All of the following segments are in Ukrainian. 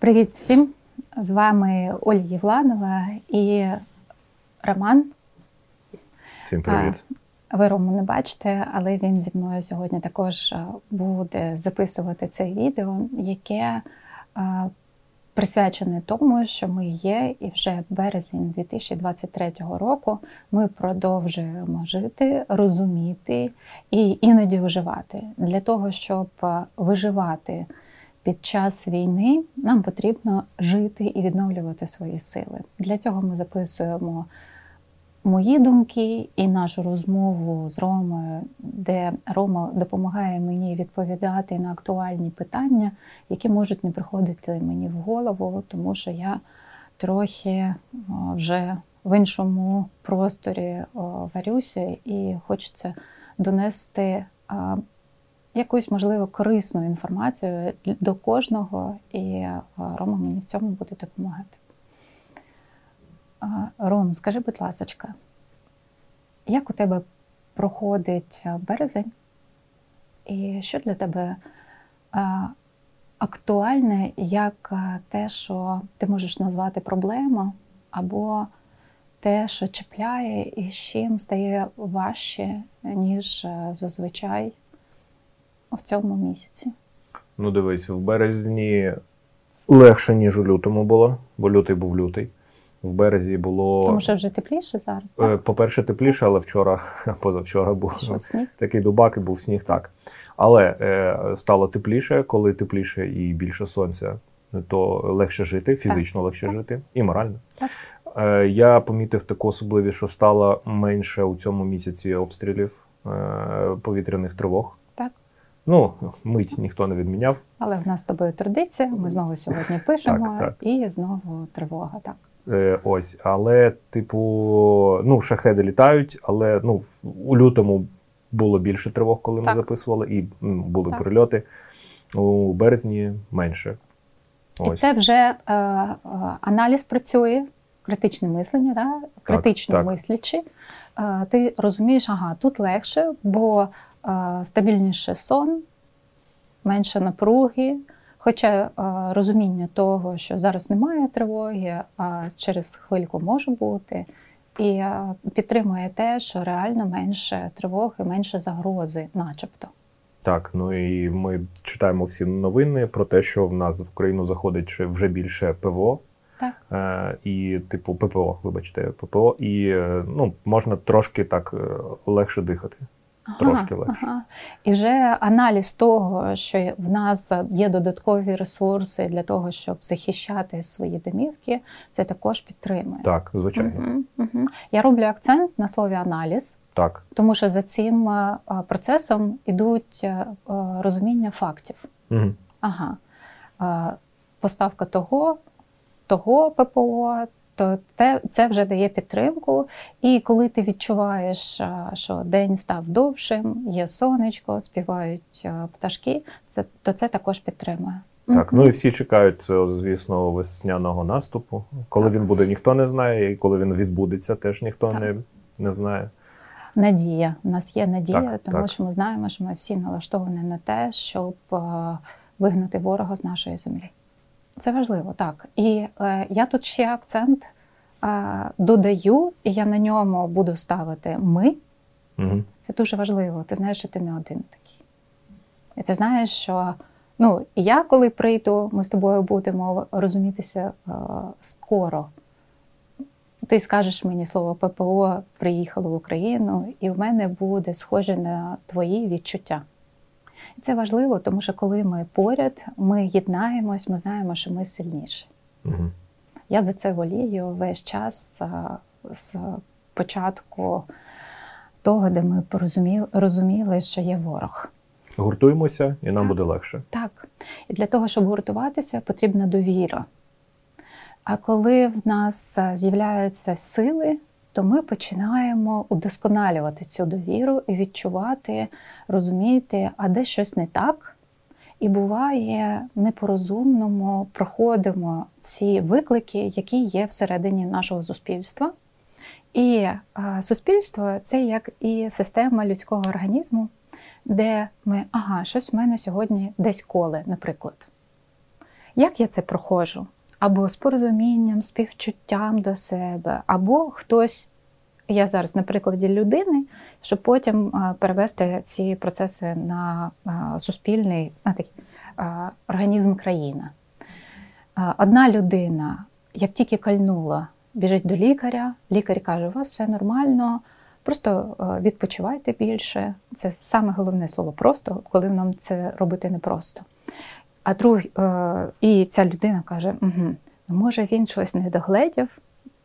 Привіт всім! З вами Ольга Євланова і Роман. Всім привіт. Ви Рому не бачите, але він зі мною сьогодні також буде записувати це відео, яке присвячене тому, що ми є, і вже березень 2023 року ми продовжуємо жити, розуміти і іноді виживати. Для того, щоб виживати під час війни, нам потрібно жити і відновлювати свої сили. Для цього ми записуємо мої думки і нашу розмову з Ромою, де Рома допомагає мені відповідати на актуальні питання, які можуть не приходити мені в голову, тому що я трохи вже в іншому просторі варюся і хочеться донести якусь, можливо, корисну інформацію до кожного, і Рома мені в цьому буде допомагати. Ром, скажи, будь ласка, як у тебе проходить березень? І що для тебе актуальне, як те, що ти можеш назвати проблемою, або те, що чіпляє і з чим стає важче, ніж зазвичай в цьому місяці? Ну, дивись, в березні легше, ніж у лютому було, бо лютий був лютий. В березі було. Тому що вже тепліше зараз. так? Е, по-перше, тепліше, але вчора, позавчора був Що, сніг? такий дубак і був сніг, так. Але е, стало тепліше, коли тепліше і більше сонця, то легше жити, фізично так. легше так. жити і морально. Так. Е, я помітив таку особливість, що стало менше у цьому місяці обстрілів е, повітряних тривог. Так. Ну, мить ніхто не відміняв. Але в нас з тобою традиція. Ми знову сьогодні пишемо, Так, так. і знову тривога. Так. Е, ось, але, типу, ну, шахеди літають, але ну, у лютому було більше тривог, коли ми записували, і м, були Так. прильоти. У березні менше. І це вже е, е, аналіз працює, критичне мислення, да? критично так. мислячи. Е, ти розумієш, ага, тут легше, бо е, стабільніше сон, менше напруги. Хоча е, розуміння того, що зараз немає тривоги, а через хвильку може бути, і е, підтримує те, що реально менше тривоги, менше загрози, начебто. Так, ну і ми читаємо всі новини про те, що в нас в Україну заходить вже більше ПВО. Так. І, типу, ППО, вибачте, ППО, і ну, можна трошки так легше дихати. Трошки легше. Ага. І вже аналіз того, що в нас є додаткові ресурси для того, щоб захищати свої домівки, це також підтримує. Так, звичайно. Угу, угу. Я роблю акцент на слові аналіз, Так. тому що за цим е, процесом ідуть е, розуміння фактів. Угу. Ага, е, поставка того, того ППО. То те, це вже дає підтримку. І коли ти відчуваєш, що день став довшим, є сонечко, співають пташки, це, то це також підтримує. Так, ну і всі чекають, це, звісно, весняного наступу. Коли Так. він буде, ніхто не знає, і коли він відбудеться, теж ніхто Так. не, не знає. Надія. У нас є надія, Так, тому так. що ми знаємо, що ми всі налаштовані на те, щоб вигнати ворога з нашої землі. Це важливо, так. І е, я тут ще акцент е, додаю, і я на ньому буду ставити ми. Угу. Це дуже важливо. Ти знаєш, що ти не один такий. І ти знаєш, що ну, і я, коли прийду, ми з тобою будемо розумітися е, скоро. Ти скажеш мені слово ППО приїхало в Україну, і в мене буде схоже на твої відчуття. Це важливо, тому що коли ми поряд, ми єднаємось, ми знаємо, що ми сильніші. Угу. Я за це волію весь час з початку того, де ми порозуміли, розуміли, що є ворог. Гуртуємося, і нам Так. буде легше. Так. І для того, щоб гуртуватися, потрібна довіра. А коли в нас з'являються сили, то ми починаємо удосконалювати цю довіру і відчувати, розуміти, а де щось не так. І буває, не по-розумному проходимо ці виклики, які є всередині нашого суспільства. І суспільство це як і система людського організму, де ми, ага, щось в мене сьогодні десь коле, наприклад. Як я це проходжу? Або з порозумінням, співчуттям до себе, або хтось, я зараз на прикладі людини, щоб потім перевести ці процеси на суспільний на такий, організм країна. Одна людина, як тільки кальнула, біжить до лікаря, лікар каже, у вас все нормально, просто відпочивайте більше. Це саме головне слово просто, коли нам це робити непросто. А друг, е, і ця людина каже: угу, може він щось не догледів.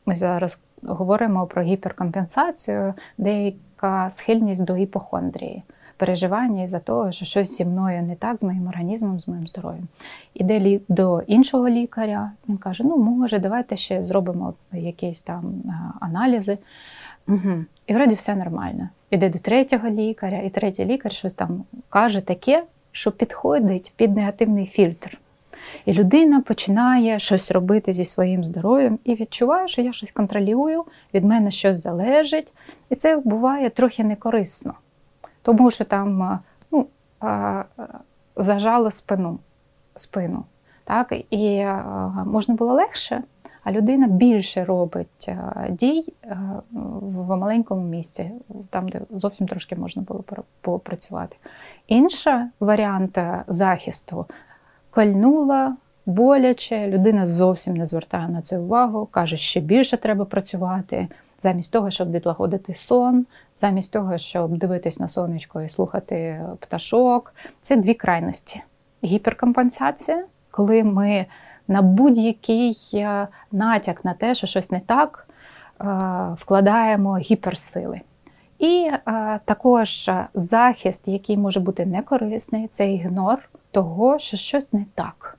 Ми зараз говоримо про гіперкомпенсацію, деяка схильність до іпохондрії, переживання із-за того, що щось зі мною не так, з моїм організмом, з моїм здоров'ям. Іде до іншого лікаря, він каже: ну, може, давайте ще зробимо якісь там е, аналізи. Угу. І вроді все нормально. Іде до третього лікаря, і третій лікар щось там каже таке, що підходить під негативний фільтр. І людина починає щось робити зі своїм здоров'ям і відчуває, що я щось контролюю, від мене щось залежить. І це буває трохи некорисно, тому що там ну, зажало спину. спину так? І можна було легше, а людина більше робить дій в маленькому місці, там, де зовсім трошки можна було попрацювати. Інший варіант захисту кольнула, боляче, людина зовсім не звертає на це увагу, каже, що більше треба працювати, замість того, щоб відлагодити сон, замість того, щоб дивитись на сонечко і слухати пташок. Це дві крайності. Гіперкомпенсація, коли ми на будь-який е, натяк на те, що щось не так, е, вкладаємо гіперсили. І е, також захист, який може бути некорисний, це ігнор того, що щось не так.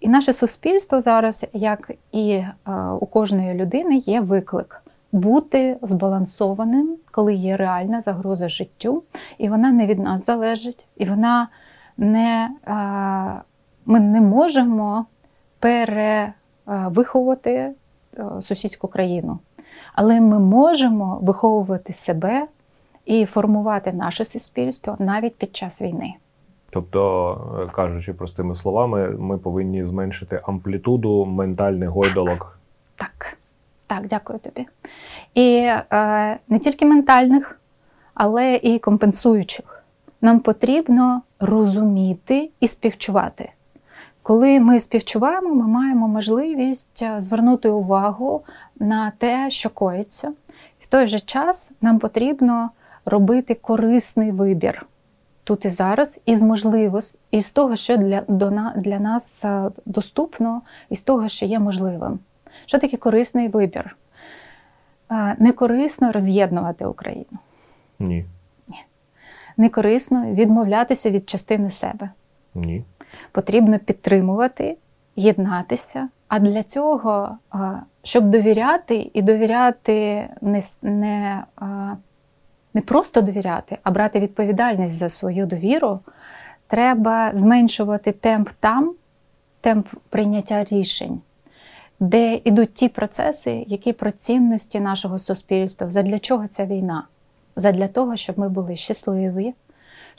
І наше суспільство зараз, як і у кожної людини, є виклик бути збалансованим, коли є реальна загроза життю, і вона не від нас залежить, і вона не, ми не можемо перевиховувати е, сусідську країну. Але ми можемо виховувати себе і формувати наше суспільство навіть під час війни. Тобто, е, кажучи простими словами, ми повинні зменшити амплітуду ментальних гойдолок. Так, так, дякую тобі. І е, не тільки ментальних, але і компенсуючих. Нам потрібно розуміти і співчувати. Коли ми співчуваємо, ми маємо можливість е, звернути увагу на те, що коїться. В той же час нам потрібно робити корисний вибір тут і зараз, із можливості, із того, що для для нас е, доступно, і з того, що є можливим. Що таке корисний вибір? Е, не корисно роз'єднувати Україну. Ні. Ні. Не корисно відмовлятися від частини себе. Ні. Потрібно підтримувати, єднатися. А для цього, е, щоб довіряти і довіряти не не не просто довіряти, а брати відповідальність за свою довіру, треба зменшувати темп там, темп прийняття рішень, де йдуть ті процеси, які про цінності нашого суспільства. Задля чого ця війна? Задля того, щоб ми були щасливі,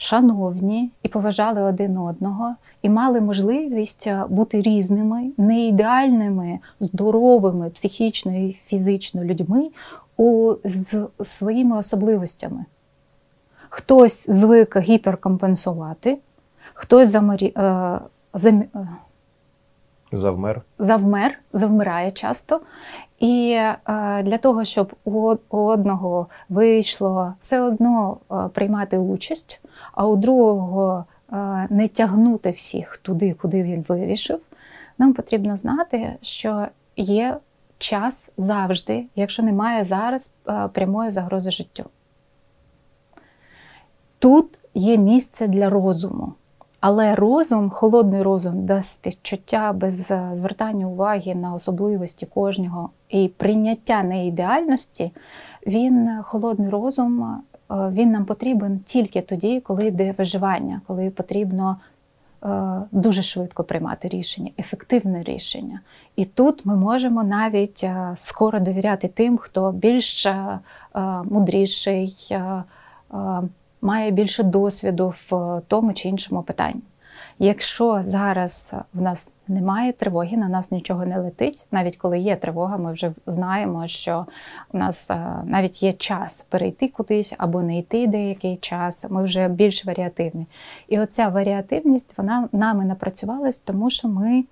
шановні і поважали один одного, і мали можливість бути різними, не ідеальними, здоровими, психічно і фізично людьми у, з своїми особливостями. Хтось звик гіперкомпенсувати, хтось замарі, е, зам, е, завмер. завмер, завмирає часто. І е, для того, щоб у одного вийшло все одно е, приймати участь, а у другого е, не тягнути всіх туди, куди він вирішив, нам потрібно знати, що є час завжди, якщо немає зараз е, прямої загрози життю. Тут є місце для розуму. Але розум, холодний розум, без співчуття, без е, звертання уваги на особливості кожного і прийняття неідеальності, він, холодний розум, е, він нам потрібен тільки тоді, коли йде виживання, коли потрібно Е, дуже швидко приймати рішення, ефективне рішення. І тут ми можемо навіть е, скоро довіряти тим, хто більш е, мудріший, має більше досвіду в тому чи іншому питанні. Якщо зараз в нас немає тривоги, на нас нічого не летить, навіть коли є тривога, ми вже знаємо, що у нас е, навіть є час перейти кудись або не йти деякий час. Ми вже більш варіативні. І оця варіативність вона нами напрацювалась, тому що ми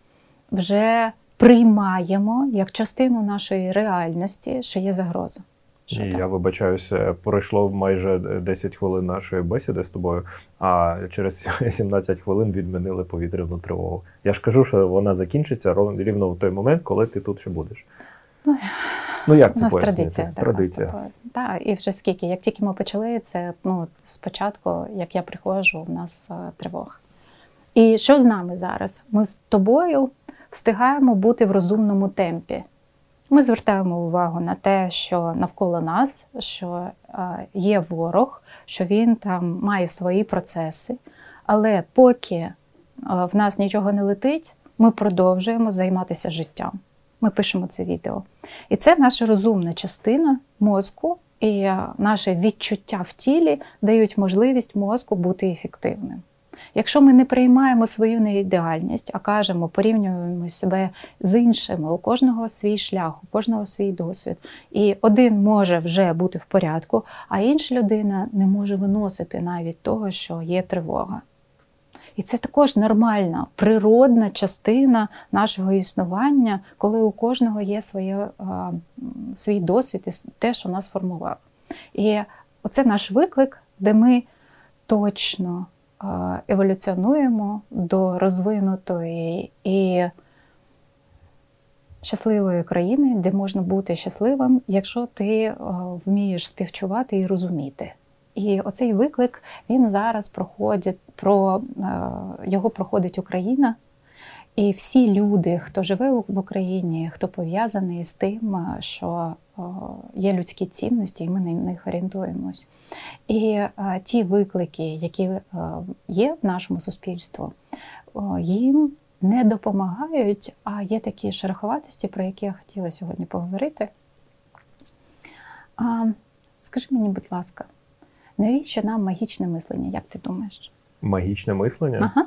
вже приймаємо як частину нашої реальності, що є загроза. Що І так? я вибачаюся, пройшло майже 10 хвилин нашої бесіди з тобою, а через 17 хвилин відмінили повітряну тривогу. Я ж кажу, що вона закінчиться рівно в той момент, коли ти тут ще будеш. Ну, Ну як У нас пояснити? традиція така Традиція. Так, і вже скільки, як тільки ми почали, це ну, спочатку, як я приходжу, у нас е, тривога. І що з нами зараз? Ми з тобою встигаємо бути в розумному темпі. Ми звертаємо увагу на те, що навколо нас, що є ворог, що він там має свої процеси. Але поки в нас нічого не летить, ми продовжуємо займатися життям. Ми пишемо це відео. І це наша розумна частина мозку, і наше відчуття в тілі дають можливість мозку бути ефективним. Якщо ми не приймаємо свою неідеальність, а кажемо, порівнюємо себе з іншими, у кожного свій шлях, у кожного свій досвід. І один може вже бути в порядку, а інша людина не може виносити навіть того, що є тривога. І це також нормальна, природна частина нашого існування, коли у кожного є своє, свій досвід і те, що нас формував. І оце наш виклик, де ми точно еволюціонуємо до розвинутої і щасливої країни, де можна бути щасливим, якщо ти е, вмієш співчувати і розуміти. І оцей виклик він зараз проходить про е, його проходить Україна. І всі люди, хто живе в Україні, хто пов'язаний з тим, е, що є людські цінності, і ми на них орієнтуємось. І е, ті виклики, які е, є в нашому суспільстві, їм не допомагають, а є такі шероховатості, про які я хотіла сьогодні поговорити. Скажи мені, будь ласка, навіщо нам магічне мислення, як ти думаєш? Магічне мислення. Ага.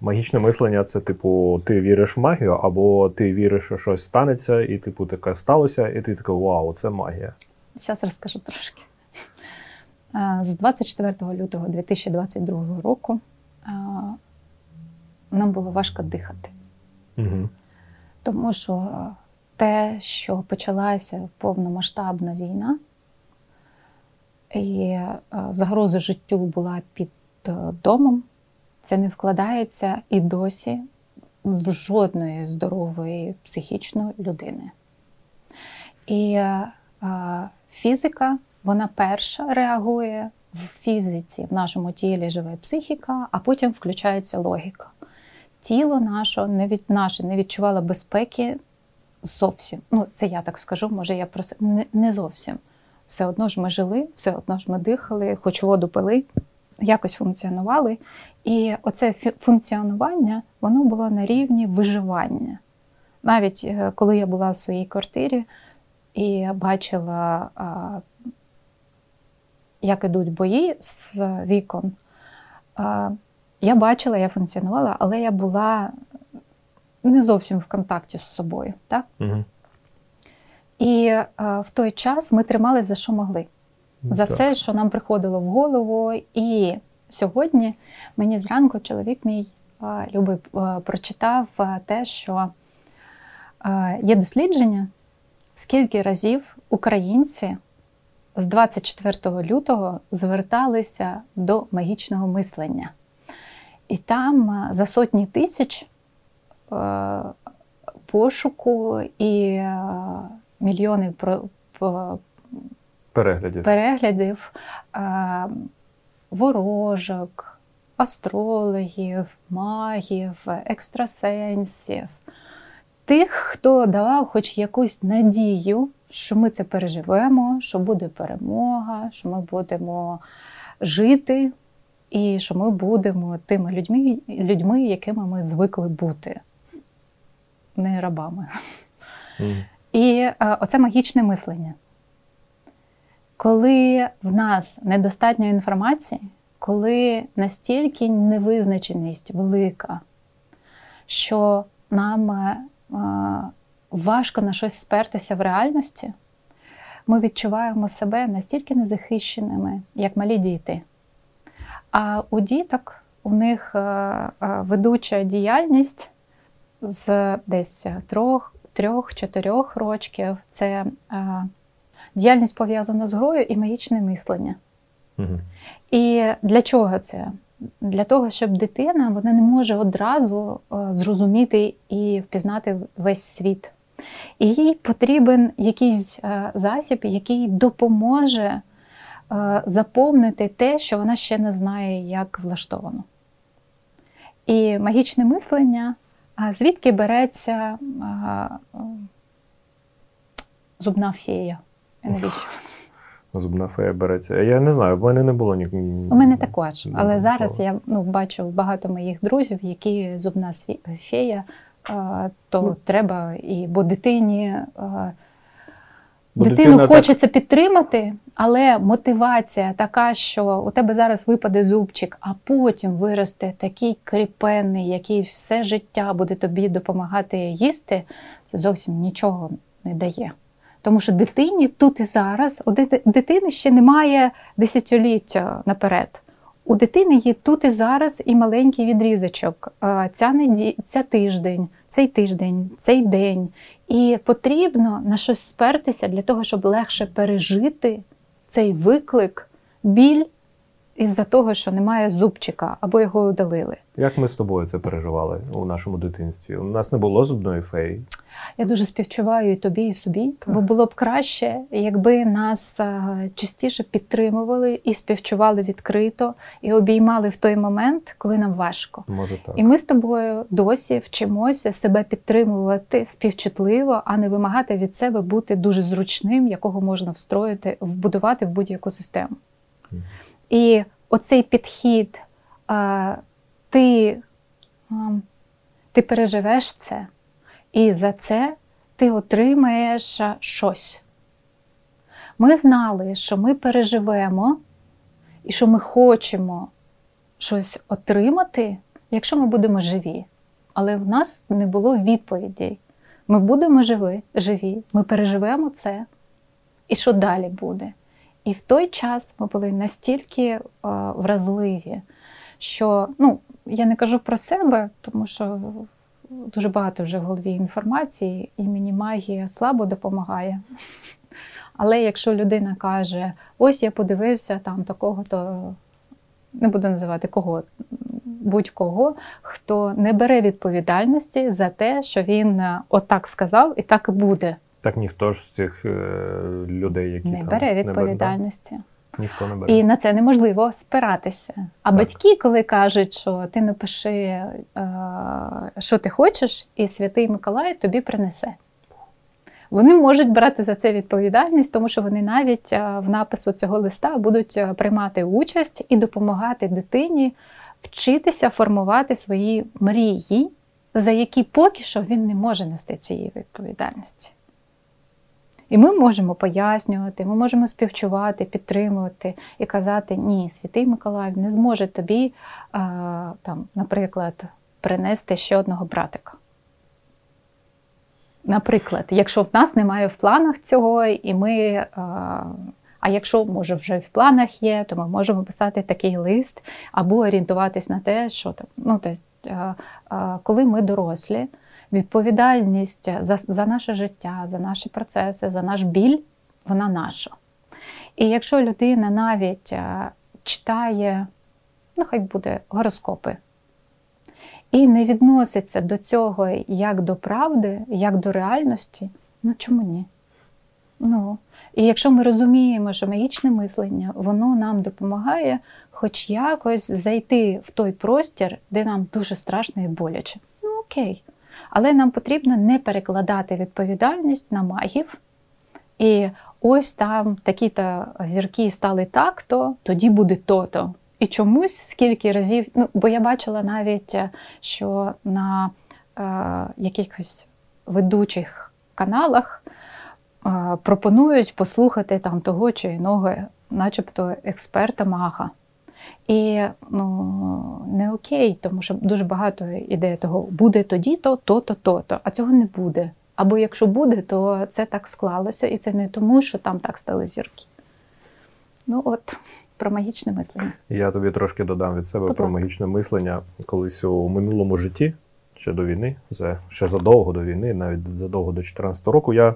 Магічне мислення це, типу, ти віриш в магію, або ти віриш, що щось станеться, і типу таке сталося, і ти такий вау, це магія. Зараз розкажу трошки. З 24 лютого 2022 року нам було важко дихати, Угу. тому що те, що почалася повномасштабна війна, і загроза життю була під е, домом, це не вкладається і досі в жодної здорової психічно людини. І е, фізика, вона перша реагує в фізиці, в нашому тілі живе психіка, а потім включається логіка. Тіло наше не, від, наше не відчувало безпеки зовсім. Ну, це я так скажу, може, я про не, не зовсім. Все одно ж ми жили, все одно ж ми дихали, хоч воду пили, якось функціонували. І оце функціонування воно було на рівні виживання. Навіть е, коли я була в своїй квартирі і бачила, як ідуть бої з вікон, я бачила, я функціонувала, але я була не зовсім в контакті з собою. Так? Угу. І в той час ми трималися за що могли. За все, що нам приходило в голову. І сьогодні мені зранку чоловік мій любий прочитав те, що є дослідження, скільки разів українці з 24 лютого зверталися до магічного мислення. І там за сотні тисяч пошуку і мільйони про, Переглядів. переглядів ворожок, астрологів, магів, екстрасенсів, тих, хто давав хоч якусь надію, що ми це переживемо, що буде перемога, що ми будемо жити, і що ми будемо тими людьми, людьми якими ми звикли бути, не рабами. Мгм. І е, оце магічне мислення. Коли в нас недостатньо інформації, коли настільки невизначеність велика, що нам е, важко на щось спертися в реальності, ми відчуваємо себе настільки незахищеними, як малі діти. А у діток у них е, е, ведуча діяльність з десь трьох, трьох-чотирьох років це е, діяльність пов'язана з грою і магічне мислення. Угу. І для чого це? Для того, щоб дитина вона не може одразу зрозуміти і впізнати весь світ. І їй потрібен якийсь засіб, який допоможе заповнити те, що вона ще не знає, як влаштовано. І магічне мислення, звідки береться зубна фея? Навіщо? Зубна фея береться. Я не знаю, в мене не було ні. У мене також. Але зараз я ну, бачу багато моїх друзів, які зубна фея, то ну. треба і бо дитині. Бо Дитину дитина хочеться так... підтримати, але мотивація така, що у тебе зараз випаде зубчик, а потім виросте такий кріпенний, який все життя буде тобі допомагати їсти, це зовсім нічого не дає. Тому що дитині тут і зараз, у дитини ще немає десятиліття наперед. У дитини є тут і зараз і маленький відрізочок. Ця неді... ця тиждень, цей тиждень, цей день. І потрібно на щось спертися для того, щоб легше пережити цей виклик, біль із-за того, що немає зубчика або його удалили. Як ми з тобою це переживали у нашому дитинстві? У нас не було зубної феї. Я дуже співчуваю і тобі, і собі, бо було б краще, якби нас частіше підтримували і співчували відкрито, і обіймали в той момент, коли нам важко. Може так. І ми з тобою досі вчимося себе підтримувати співчутливо, а не вимагати від себе бути дуже зручним, якого можна встроїти, вбудувати в будь-яку систему. І оцей підхід, ти, ти переживеш це. І за це ти отримаєш щось. Ми знали, що ми переживемо і що ми хочемо щось отримати, якщо ми будемо живі. Але в нас не було відповідей. Ми будемо живі, живі, ми переживемо це. І що далі буде? І в той час ми були настільки е, вразливі, що ну, я не кажу про себе, тому що дуже багато вже в голові інформації, і мені магія слабо допомагає. Але якщо людина каже, ось я подивився там такого, то не буду називати кого, будь-кого, хто не бере відповідальності за те, що він е, отак сказав, і так і буде. Так ніхто ж з цих е, людей, які не там бере відповідальності. Ніхто не бере. І на це неможливо спиратися. А так. батьки, коли кажуть, що ти напиши, е, що ти хочеш, і святий Миколай тобі принесе. Вони можуть брати за це відповідальність, тому що вони навіть е, в напису цього листа будуть приймати участь і допомагати дитині вчитися формувати свої мрії, за які поки що він не може нести цієї відповідальності. І ми можемо пояснювати, ми можемо співчувати, підтримувати і казати, ні, святий Миколай не зможе тобі, там, наприклад, принести ще одного братика. Наприклад, якщо в нас немає в планах цього, і ми. А якщо, може, вже в планах є, то ми можемо писати такий лист або орієнтуватись на те, що там, ну, тобто, коли ми дорослі, відповідальність за, за наше життя, за наші процеси, за наш біль, вона наша. І якщо людина навіть е, читає, ну хай буде гороскопи, і не відноситься до цього як до правди, як до реальності, ну чому ні? Ну, І якщо ми розуміємо, що магічне мислення, воно нам допомагає хоч якось зайти в той простір, де нам дуже страшно і боляче. Ну окей. Але нам потрібно не перекладати відповідальність на магів. І ось там такі-то зірки стали так-то, тоді буде то-то. І чомусь скільки разів, ну, бо я бачила навіть, що на е, якихось ведучих каналах е, пропонують послухати там того чи іного, начебто експерта мага. І ну, не окей, тому що дуже багато ідей того, буде тоді-то, то-то, то-то, а цього не буде. Або якщо буде, то це так склалося, і це не тому, що там так стали зірки. Ну от, про магічне мислення. Я тобі трошки додам від себе Будь про ласка. магічне мислення. Колись у минулому житті, ще до війни, це ще задовго до війни, навіть задовго до 2014 року, я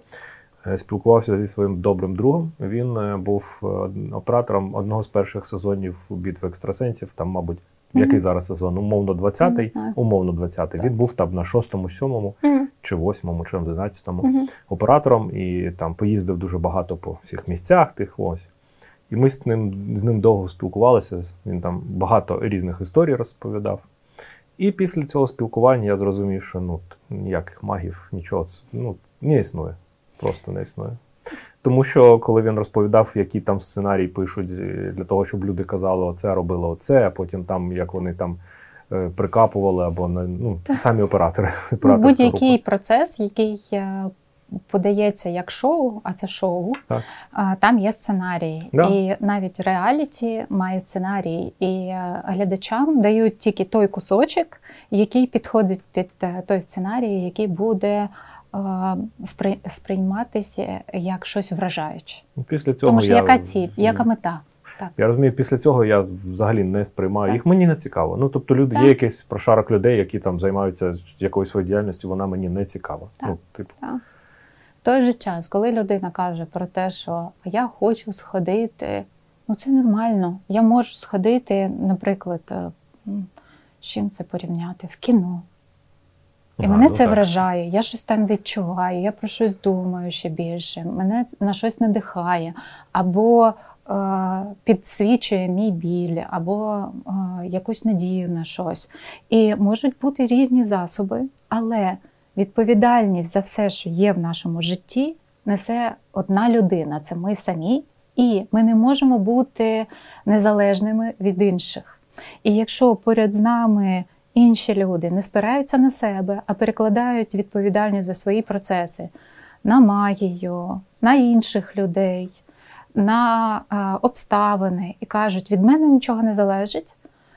спілкувався зі своїм добрим другом. Він е, був е, оператором одного з перших сезонів битви екстрасенсів. Там, мабуть, Мгм. який зараз сезон? Умовно, 20-й. Умовно, 20-й. Так. Він був там на 6-му, 7-му Мгм. чи 8-му, чи 11-му Мгм. оператором і там поїздив дуже багато по всіх місцях тих ось. І ми з ним, з ним довго спілкувалися. Він там багато різних історій розповідав. І після цього спілкування я зрозумів, що ну, ніяких магів, нічого ну, не існує. Просто не існує. Тому що коли він розповідав, які там сценарії пишуть е, для того, щоб люди казали, оце робили оце, а потім там як вони там е, прикапували або ну, самі оператори. Ну, будь-який група. процес, який е, подається як шоу, а це шоу, Так. там є сценарій. Да. І навіть реаліті має сценарій. І глядачам дають тільки той кусочок, який підходить під той сценарій, який буде сприйматися як щось вражаюче. Ну, Після цього Тому що я, яка ціль, яка мета? Так. Я розумію, після цього я взагалі не сприймаю Так. їх. Мені не цікаво. Ну тобто, люди Так. є якийсь прошарок людей, які там займаються якоюсь своєю діяльністю, вона мені не цікава. Так. Ну, типу, В той же час, коли людина каже про те, що я хочу сходити, ну це нормально. Я можу сходити, наприклад, е, з чим це порівняти? В кіно. І мене це так. вражає, я щось там відчуваю, я про щось думаю ще більше, мене на щось надихає, або е, підсвічує мій біль, або е, якусь надію на щось. І можуть бути різні засоби, але відповідальність за все, що є в нашому житті, несе одна людина це ми самі, і ми не можемо бути незалежними від інших. І якщо поряд з нами інші люди не спираються на себе, а перекладають відповідальність за свої процеси на магію, на інших людей, на е, обставини і кажуть, від мене нічого не залежить.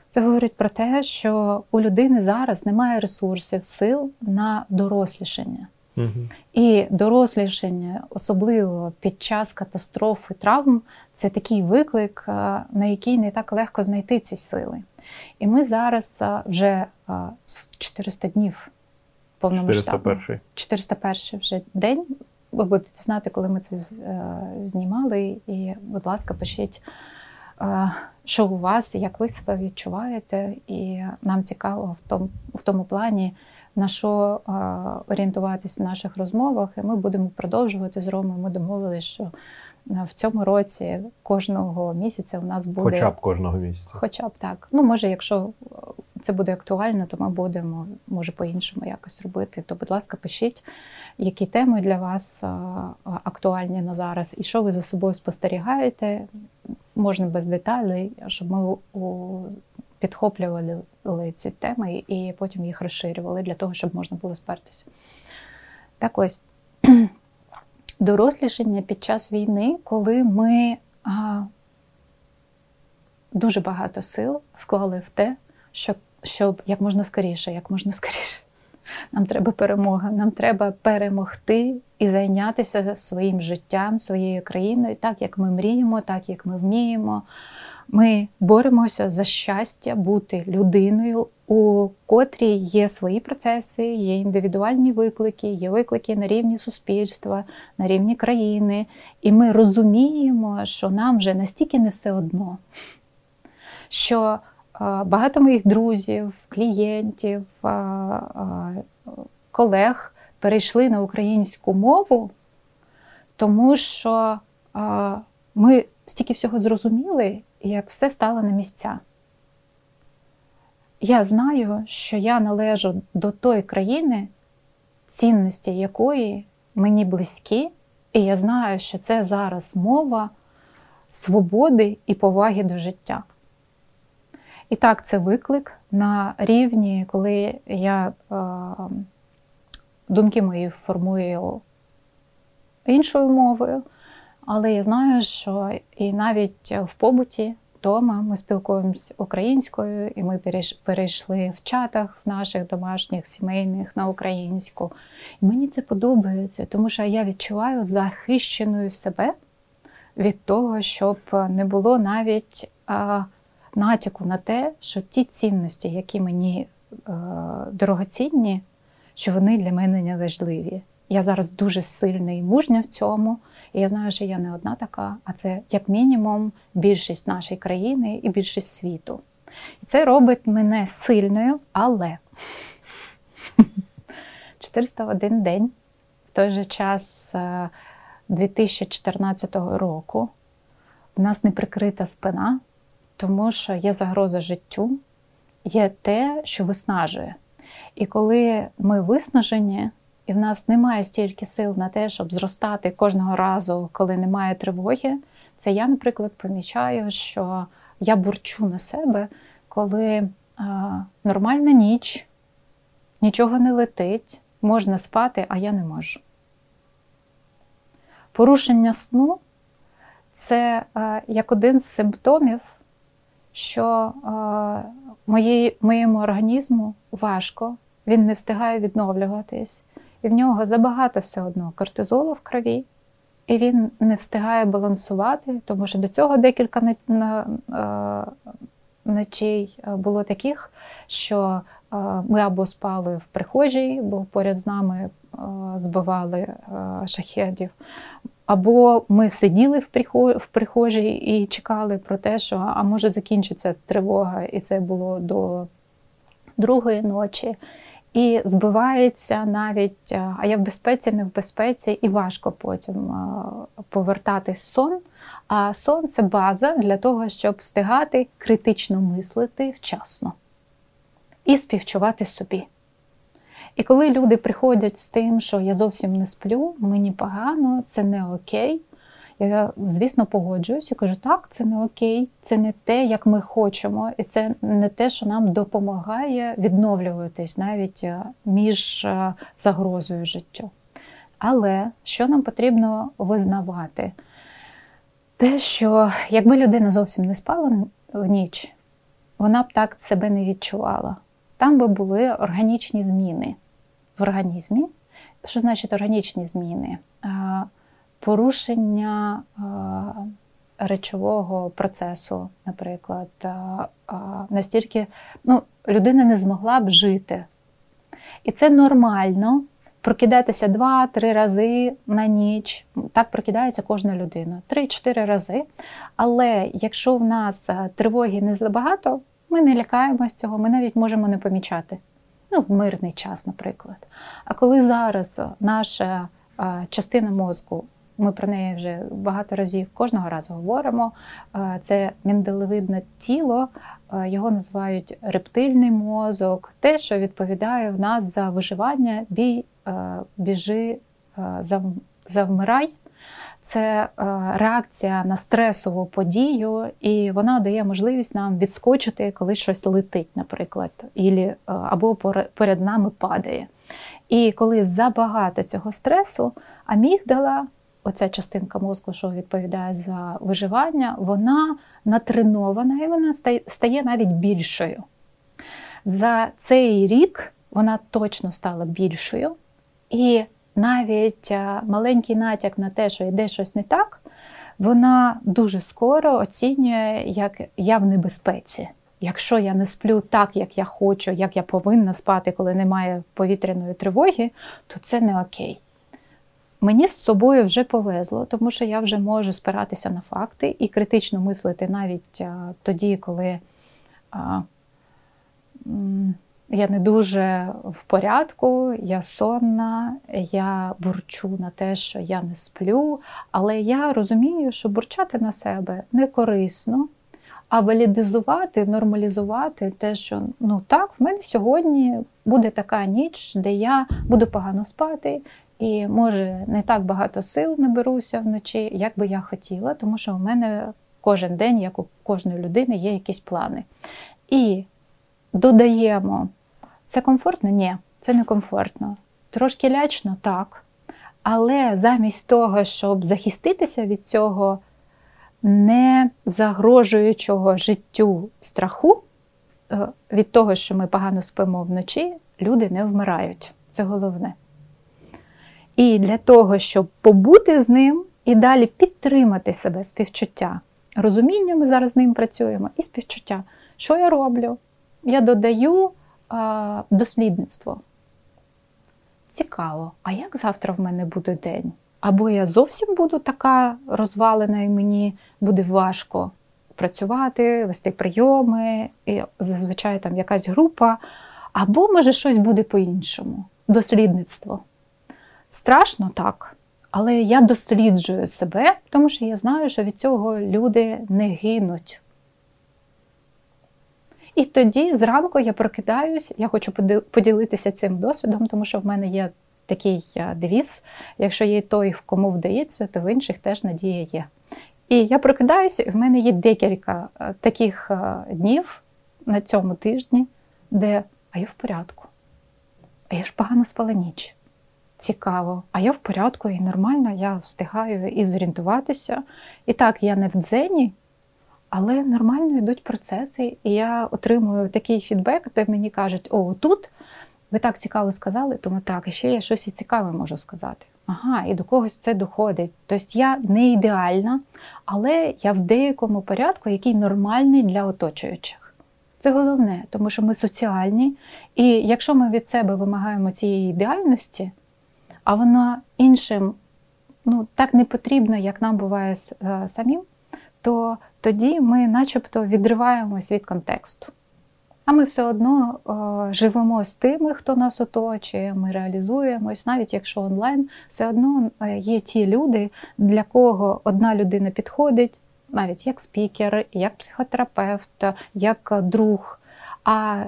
Це говорить про те, що у людини зараз немає ресурсів, сил на дорослішання. Мгм. І дорослішання, особливо під час катастроф і травм, це такий виклик, е, на який не так легко знайти ці сили. І ми зараз е, вже е, с- 400 днів повномасштабно. 401. 401 вже день. Ви будете знати, коли ми це е, знімали. І, будь ласка, пишіть, е, що у вас, як ви себе відчуваєте. І нам цікаво в тому, в тому плані, на що е, орієнтуватись в наших розмовах. І ми будемо продовжувати з Ромою. Ми домовилися, що е, в цьому році кожного місяця у нас буде Хоча б кожного місяця. Хоча б так. Ну, може, якщо е, це буде актуально, то ми будемо, може, по-іншому якось робити. То, будь ласка, пишіть, які теми для вас е, актуальні на зараз, і що ви за собою спостерігаєте. Можна без деталей, щоб ми у- підхоплювали ці теми і потім їх розширювали для того, щоб можна було спертися. Так ось дорослішання під час війни, коли ми а, дуже багато сил вклали в те, що, щоб як можна скоріше, як можна скоріше. Нам треба перемога, нам треба перемогти і зайнятися своїм життям, своєю країною, так як ми мріємо, так як ми вміємо. Ми боремося за щастя бути людиною, у котрій є свої процеси, є індивідуальні виклики, є виклики на рівні суспільства, на рівні країни. І ми розуміємо, що нам вже настільки не все одно, що е, багато моїх друзів, клієнтів, е, е, колег перейшли на українську мову, тому що ми стільки всього зрозуміли, як все стало на місця. Я знаю, що я належу до тої країни, цінності якої мені близькі, і я знаю, що це зараз мова свободи і поваги до життя. І так, це виклик на рівні, коли я е, думки мої формую іншою мовою, але я знаю, що і навіть в побуті вдома ми спілкуємося українською, і ми перейшли в чатах в наших домашніх сімейних на українську. І мені це подобається, тому що я відчуваю захищеною себе від того, щоб не було навіть а, натяку на те, що ті цінності, які мені а, дорогоцінні, що вони для мене не важливі. Я зараз дуже сильна і мужня в цьому. І я знаю, що я не одна така, а це як мінімум більшість нашої країни і більшість світу. І це робить мене сильною, але 401 день в той же час 2014 е, року в нас не прикрита спина, тому що є загроза життю, є те, що виснажує. І коли ми виснажені, і в нас немає стільки сил на те, щоб зростати кожного разу, коли немає тривоги. Це я, наприклад, помічаю, що я бурчу на себе, коли а, нормальна ніч, нічого не летить, можна спати, а я не можу. Порушення сну це а, як один з симптомів, що а, моєї, моєму організму важко, він не встигає відновлюватись і в нього забагато все одно кортизолу в крові, і він не встигає балансувати, тому що до цього декілька е, ночей е, було таких, що е, ми або спали в прихожій, бо поряд з нами збивали шахедів. Або ми сиділи в прихожій і чекали про те, що а може закінчиться тривога, і це було до другої ночі і збивається навіть, е, а я в безпеці, не в безпеці, і важко потім е, повертатись сон. А сон це база для того, щоб встигати критично мислити вчасно і співчувати собі. І коли люди приходять з тим, що я зовсім не сплю, мені погано, це не окей, я, звісно, погоджуюсь і кажу, так, це не окей, це не те, як ми хочемо, і це не те, що нам допомагає відновлюватись навіть е, між е, загрозою життю. Але що нам потрібно визнавати? Те, що якби людина зовсім не спала в ніч, вона б так себе не відчувала. Там би були органічні зміни в організмі. Що значить органічні зміни? Порушення речового процесу, наприклад, настільки ну, людина не змогла б жити. І це нормально прокидатися два-три рази на ніч. Так прокидається кожна людина, три-чотири рази. Але якщо в нас тривоги не забагато, ми не лякаємося цього, ми навіть можемо не помічати. Ну, в мирний час, наприклад. А коли зараз наша частина мозку ми про неї вже багато разів кожного разу говоримо. Е, це мінделевидне тіло, е, його називають рептильний мозок, те, що відповідає в нас за виживання, бій, е, біжи, завмирай. Це реакція на стресову подію, і вона дає можливість нам відскочити, коли щось летить, наприклад, або поряд нами падає. І коли забагато цього стресу, амігдала оця частинка мозку, що відповідає за виживання, вона натренована і вона стає навіть більшою. За цей рік вона точно стала більшою. І навіть е, маленький натяк на те, що йде щось не так, вона дуже скоро оцінює, як я в небезпеці. Якщо я не сплю так, як я хочу, як я повинна спати, коли немає повітряної тривоги, то це не окей. Мені з собою вже повезло, тому що я вже можу спиратися на факти і критично мислити навіть а, тоді, коли а, я не дуже в порядку, я сонна, я бурчу на те, що я не сплю, але я розумію, що бурчати на себе не корисно, а валідизувати, нормалізувати те, що ну так, в мене сьогодні буде така ніч, де я буду погано спати. І може не так багато сил наберуся вночі, як би я хотіла, тому що у мене кожен день, як у кожної людини, є якісь плани. І додаємо, це комфортно? Ні, це не комфортно. Трошки лячно, так. Але замість того, щоб захиститися від цього, не загрожуючого життю страху е, від того, що ми погано спимо вночі, люди не вмирають. Це головне. І для того, щоб побути з ним і далі підтримати себе співчуття. Розуміння, ми зараз з ним працюємо, і співчуття. Що я роблю? Я додаю а, дослідництво. Цікаво, а як завтра в мене буде день? Або я зовсім буду така розвалена, і мені буде важко працювати, вести прийоми, і зазвичай там якась група, або, може, щось буде по-іншому. Дослідництво. Страшно так, але я досліджую себе, тому що я знаю, що від цього люди не гинуть. І тоді зранку я прокидаюсь, я хочу поділитися цим досвідом, тому що в мене є такий е, девіз: якщо є той, кому вдається, то в інших теж надія є. І я прокидаюся, і в мене є декілька е, таких е, днів на цьому тижні, де а я в порядку. А я ж погано спала ніч. Цікаво, а я в порядку і нормально, я встигаю і зорієнтуватися. І так, я не в дзені, але нормально йдуть процеси, і я отримую такий фідбек, де мені кажуть, о, тут ви так цікаво сказали, тому так, і ще я щось і цікаве можу сказати. Ага, і до когось це доходить. Тобто я не ідеальна, але я в деякому порядку, який нормальний для оточуючих. Це головне, тому що ми соціальні, і якщо ми від себе вимагаємо цієї ідеальності, а вона іншим ну, так не потрібна, як нам буває е, самим, то тоді ми начебто відриваємось від контексту. А ми все одно о, живемо з тими, хто нас оточує, ми реалізуємось, навіть якщо онлайн, все одно е, є ті люди, для кого одна людина підходить, навіть як спікер, як психотерапевт, як друг. А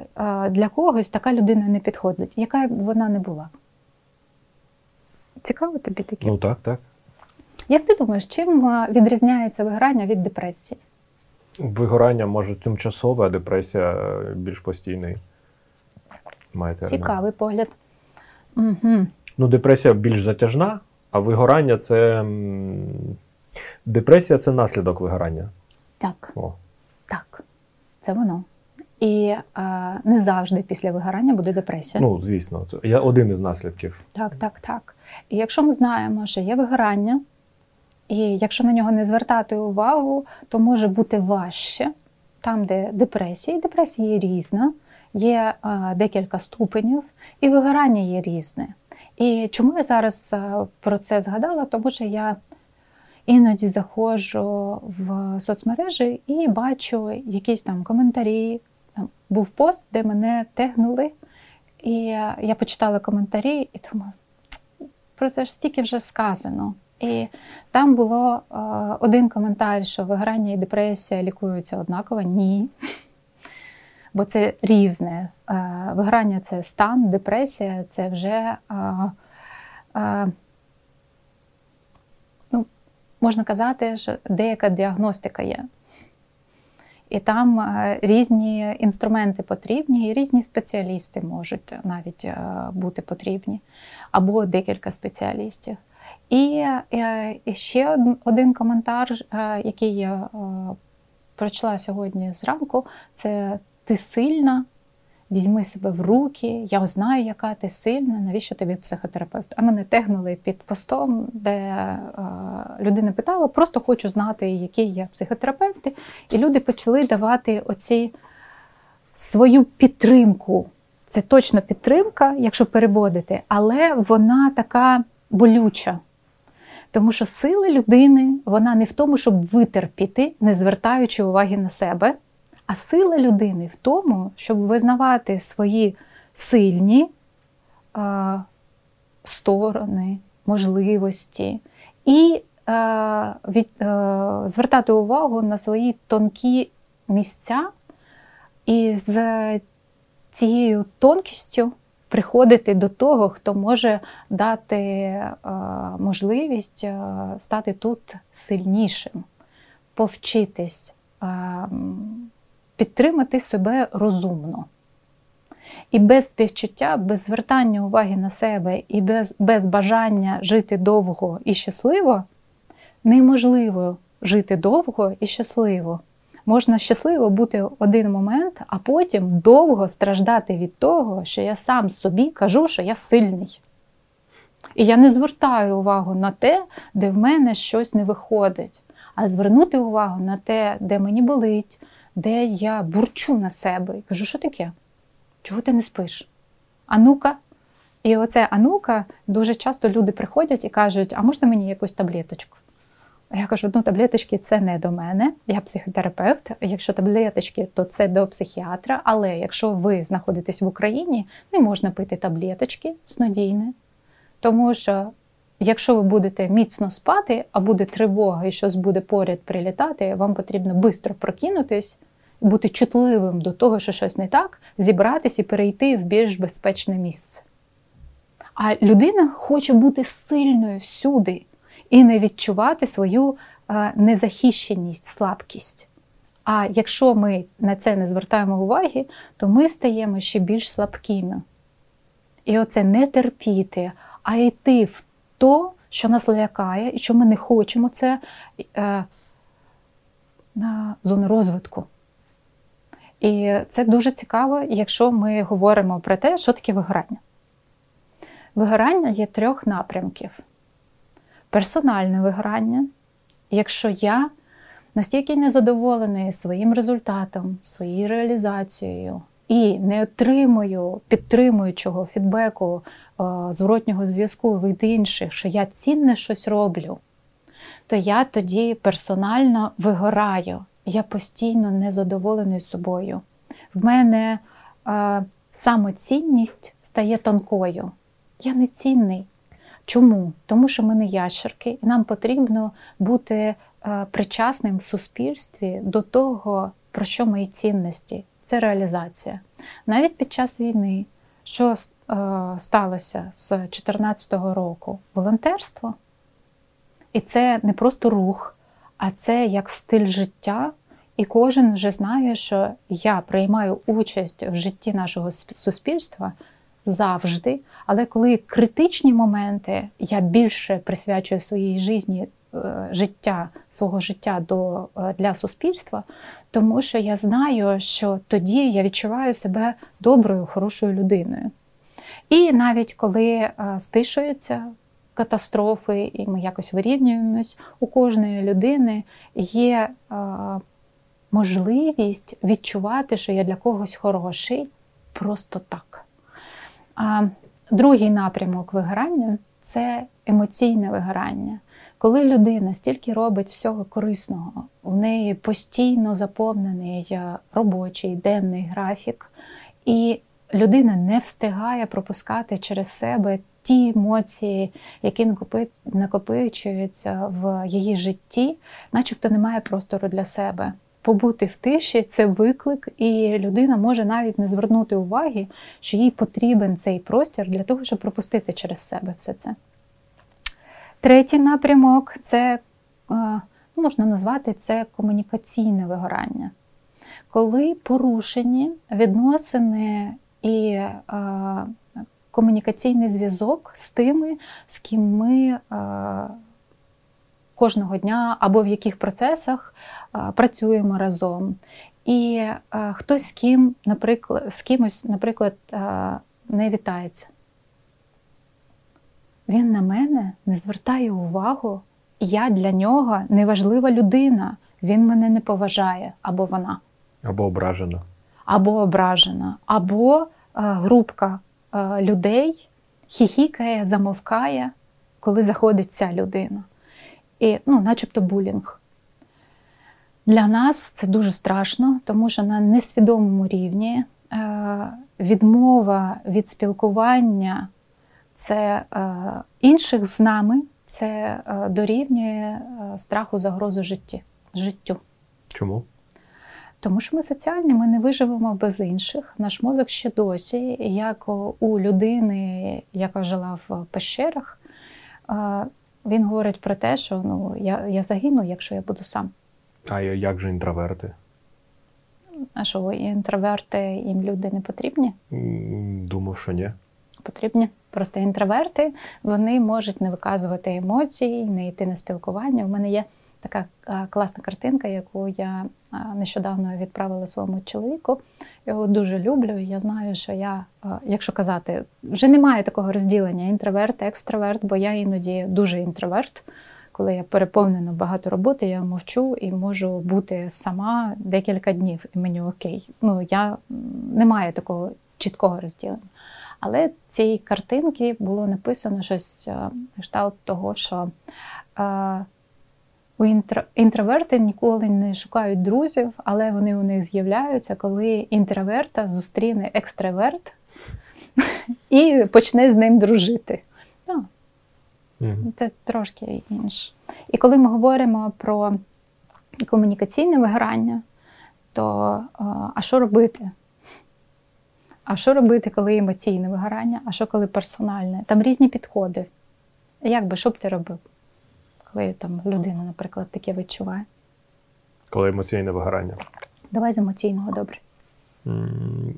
для когось така людина не підходить, яка б вона не була. Цікаво тобі таке? Ну так, так. Як ти думаєш, чим відрізняється виграння від депресії? Вигорання може тимчасове, а депресія е, більш постійний. Має Цікавий погляд. Угу. Ну, депресія більш затяжна, а вигорання це. Депресія це наслідок вигорання. Так. О. Так, це воно. І а, не завжди після вигорання буде депресія. Ну, звісно, це я один із наслідків. Так, так, так. І якщо ми знаємо, що є вигорання, і якщо на нього не звертати увагу, то може бути важче там, де депресія, і депресія є різна, є а, декілька ступенів, і вигорання є різне. І чому я зараз про це згадала? Тому що я іноді заходжу в соцмережі і бачу якісь там коментарі. Там Був пост, де мене тегнули, і я почитала коментарі і думаю, про це ж стільки вже сказано. І там було е, один коментар, що виграння і депресія лікуються однаково. Ні. Бо це різне. Е, виграння це стан, депресія це вже, е, е, ну, можна казати, що деяка діагностика є. І там е, різні інструменти потрібні, і різні спеціалісти можуть навіть е, бути потрібні, або декілька спеціалістів. І е, ще один коментар, який я прочла сьогодні зранку, це ти сильна, візьми себе в руки, я знаю, яка ти сильна, навіщо тобі психотерапевт? А мене тегнули під постом, де е, людина питала, просто хочу знати, які є психотерапевти. І люди почали давати оці свою підтримку. Це точно підтримка, якщо переводити, але вона така болюча. Тому що сила людини вона не в тому, щоб витерпіти, не звертаючи уваги на себе. А сила людини в тому, щоб визнавати свої сильні е, сторони, можливості і е, від, е, звертати увагу на свої тонкі місця, і з цією тонкістю приходити до того, хто може дати е, можливість е, стати тут сильнішим, повчитись. Е, підтримати себе розумно. І без співчуття, без звертання уваги на себе і без, без бажання жити довго і щасливо неможливо жити довго і щасливо. Можна щасливо бути один момент, а потім довго страждати від того, що я сам собі кажу, що я сильний. І я не звертаю увагу на те, де в мене щось не виходить, а звернути увагу на те, де мені болить, де я бурчу на себе і кажу, що таке? Чого ти не спиш? А ну-ка. І оце анука дуже часто люди приходять і кажуть, а можна мені якусь таблеточку? Я кажу, ну таблеточки це не до мене, я психотерапевт. Якщо таблеточки, то це до психіатра. Але якщо ви знаходитесь в Україні, не можна пити таблеточки снодійне. Тому що, якщо ви будете міцно спати, а буде тривога і щось буде поряд прилітати, вам потрібно швидко прокинутись, бути чутливим до того, що щось не так, зібратись і перейти в більш безпечне місце. А людина хоче бути сильною всюди і не відчувати свою е, незахищеність, слабкість. А якщо ми на це не звертаємо уваги, то ми стаємо ще більш слабкими. І оце не терпіти, а йти в то, що нас лякає, і що ми не хочемо, це е, на зону розвитку. І це дуже цікаво, якщо ми говоримо про те, що таке вигорання. Вигорання є трьох напрямків: персональне вигорання, якщо я настільки незадоволений своїм результатом, своєю реалізацією і не отримую підтримуючого фідбеку, е, зворотнього зв'язку від інших, що я цінне щось роблю, то я тоді персонально вигораю. Я постійно незадоволений собою. В мене е, самоцінність стає тонкою. Я не цінний. Чому? Тому що ми не ящерки, і нам потрібно бути е, причасним в суспільстві до того, про що мої цінності. Це реалізація. Навіть під час війни, що е, сталося з 2014 року, волонтерство. І це не просто рух, а це як стиль життя. І кожен вже знає, що я приймаю участь в житті нашого суспільства завжди. Але коли критичні моменти я більше присвячую своїй житті, е, життя, свого життя до, е, для суспільства, тому що я знаю, що тоді я відчуваю себе доброю, хорошою людиною. І навіть коли е, стишуються катастрофи, і ми якось вирівнюємось, у кожної людини є можливість відчувати, що я для когось хороший просто так. Другий напрямок вигорання це емоційне вигорання. Коли людина стільки робить всього корисного, у неї постійно заповнений робочий денний графік, і людина не встигає пропускати через себе ті емоції, які накопичуються в її житті, начебто немає простору для себе побути в тиші це виклик, і людина може навіть не звернути уваги, що їй потрібен цей простір для того, щоб пропустити через себе все це. Третій напрямок це е, можна назвати це комунікаційне вигорання. Коли порушені відносини і е, комунікаційний зв'язок з тими, з ким ми е, кожного дня або в яких процесах працюємо разом. І хтось з ким, наприклад, з кимось, наприклад, не вітається. Він на мене не звертає увагу, я для нього неважлива людина. Він мене не поважає, або вона. Або ображена. Або ображена, або групка людей хіхікає, замовкає, коли заходить ця людина і ну, начебто булінг. Для нас це дуже страшно, тому що на несвідомому рівні е, відмова від спілкування це е, інших з нами, це е, дорівнює страху загрозу житті, життю. Чому? Тому що ми соціальні, ми не виживемо без інших. Наш мозок ще досі, як у людини, яка жила в пещерах, він говорить про те, що ну, я я загину, якщо я буду сам. А як же інтроверти? А що, інтроверти їм люди не потрібні? Думав, що ні. Потрібні. Просто інтроверти вони можуть не виказувати емоцій, не йти на спілкування. У мене є така класна картинка, яку я нещодавно відправила своєму чоловіку. Його дуже люблю. Я знаю, що я, якщо казати, вже немає такого розділення інтроверт, екстраверт, бо я іноді дуже інтроверт. Коли я переповнена багато роботи, я мовчу і можу бути сама декілька днів, і мені окей. Ну я немає такого чіткого розділення. Але цій картинці було написано щось кшталт того, що е, у інтро, інтроверти ніколи не шукають друзів, але вони у них з'являються, коли інтроверта зустріне екстраверт і почне з ним дружити. Ну, Це трошки інше. І коли ми говоримо про комунікаційне вигорання, то а що робити? А що робити, коли емоційне вигорання, а що коли персональне? Там різні підходи. Як би, що б ти робив, коли там людина, наприклад, таке відчуває? Коли емоційне вигорання? Давай з емоційного добре.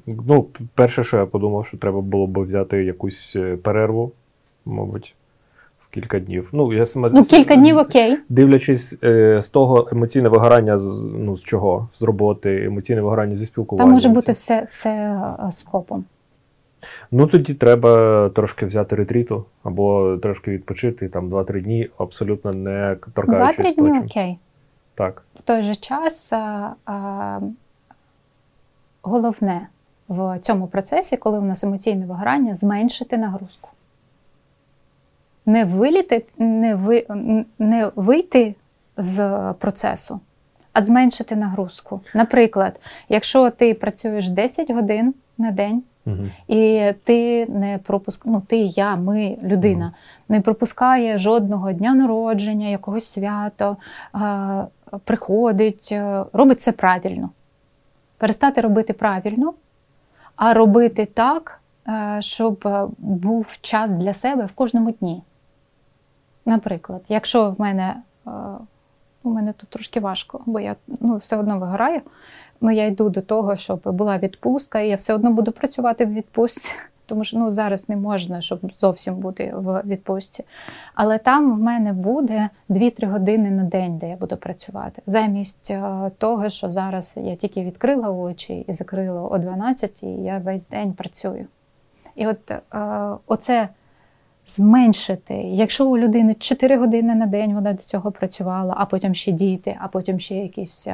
Ну, перше, що я подумав, що треба було б взяти якусь е, перерву, мабуть кілька днів. Ну, я саме ну, кілька днів окей. Дивлячись е, з того емоційне вигорання з ну, з чого? З роботи, емоційне вигорання зі спілкування. Там може бути все все скопом. Ну тоді треба трошки взяти ретріту або трошки відпочити там 2-3 дні, абсолютно не торкаючись. 2-3 дні окей. Так. В той же час а, а, головне в цьому процесі, коли у нас емоційне вигорання, зменшити нагрузку не виліти, не, ви, не вийти з процесу, а зменшити нагрузку. Наприклад, якщо ти працюєш 10 годин на день, угу. і ти не пропуск... ну ти, я, ми, людина, угу. не пропускає жодного дня народження, якогось свято, а, приходить, робить це правильно. Перестати робити правильно, а робити так, щоб був час для себе в кожному дні. Наприклад, якщо в мене е, у мене тут трошки важко, бо я ну, все одно вигораю, ну я йду до того, щоб була відпустка, і я все одно буду працювати в відпустці, тому що ну, зараз не можна, щоб зовсім бути в відпустці. Але там в мене буде 2-3 години на день, де я буду працювати. Замість е, того, що зараз я тільки відкрила очі і закрила о 12, і я весь день працюю. І от е, оце зменшити. Якщо у людини 4 години на день вона до цього працювала, а потім ще діти, а потім ще якісь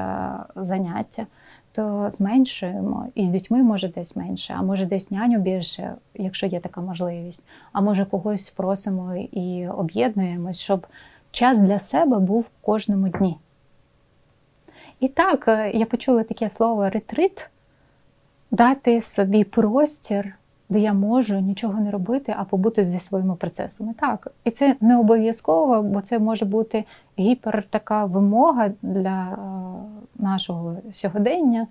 заняття, то зменшуємо. І з дітьми може десь менше, а може десь няню більше, якщо є така можливість. А може когось просимо і об'єднуємось, щоб час для себе був в кожному дні. І так, е, я почула таке слово ретрит, дати собі простір де я можу нічого не робити, а побути зі своїми процесами. Так, і це не обов'язково, бо це може бути гіпер така вимога для е, нашого сьогодення,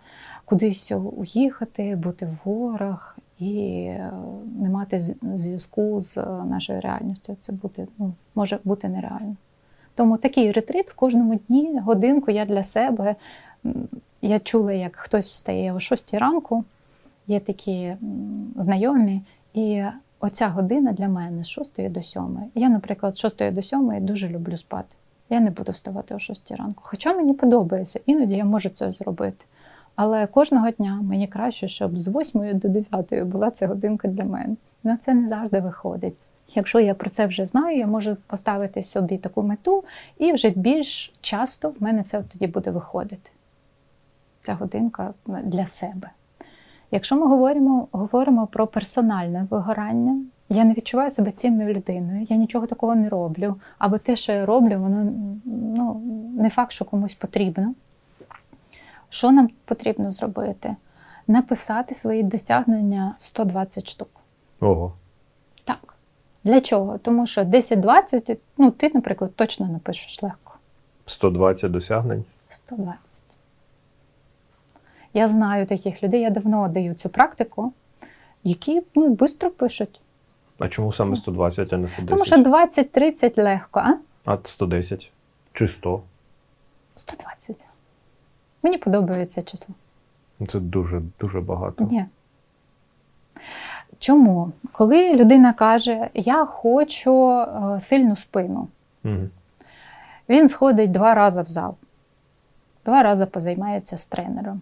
кудись уїхати, бути в горах і е, не мати зв'язку з нашою реальністю. Це бути, ну, може бути нереально. Тому такий ретрит в кожному дні, годинку я для себе. Я чула, як хтось встає о 6 ранку є такі знайомі, і оця година для мене з 6 до 7. Я, наприклад, з 6 до 7 дуже люблю спати. Я не буду вставати о 6 ранку. Хоча мені подобається, іноді я можу це зробити. Але кожного дня мені краще, щоб з 8 до 9 була ця годинка для мене. Ну це не завжди виходить. Якщо я про це вже знаю, я можу поставити собі таку мету, і вже більш часто в мене це тоді буде виходити. Ця годинка для себе. Якщо ми говоримо говоримо про персональне вигорання, я не відчуваю себе цінною людиною, я нічого такого не роблю. Або те, що я роблю, воно ну, не факт, що комусь потрібно. Що нам потрібно зробити? Написати свої досягнення 120 штук. Ого. Так. Для чого? Тому що 10-20, ну, ти, наприклад, точно напишеш легко. 120 досягнень? 120. Я знаю таких людей, я давно даю цю практику, які ну, швидко пишуть. А чому саме 120, а не 110? Тому що 20-30 легко, а? А 110 чи 100? 120. Мені подобається число. Це дуже дуже багато. Ні. Чому? Коли людина каже, я хочу е, сильну спину, угу. він сходить два рази в зал, два рази позаймається з тренером.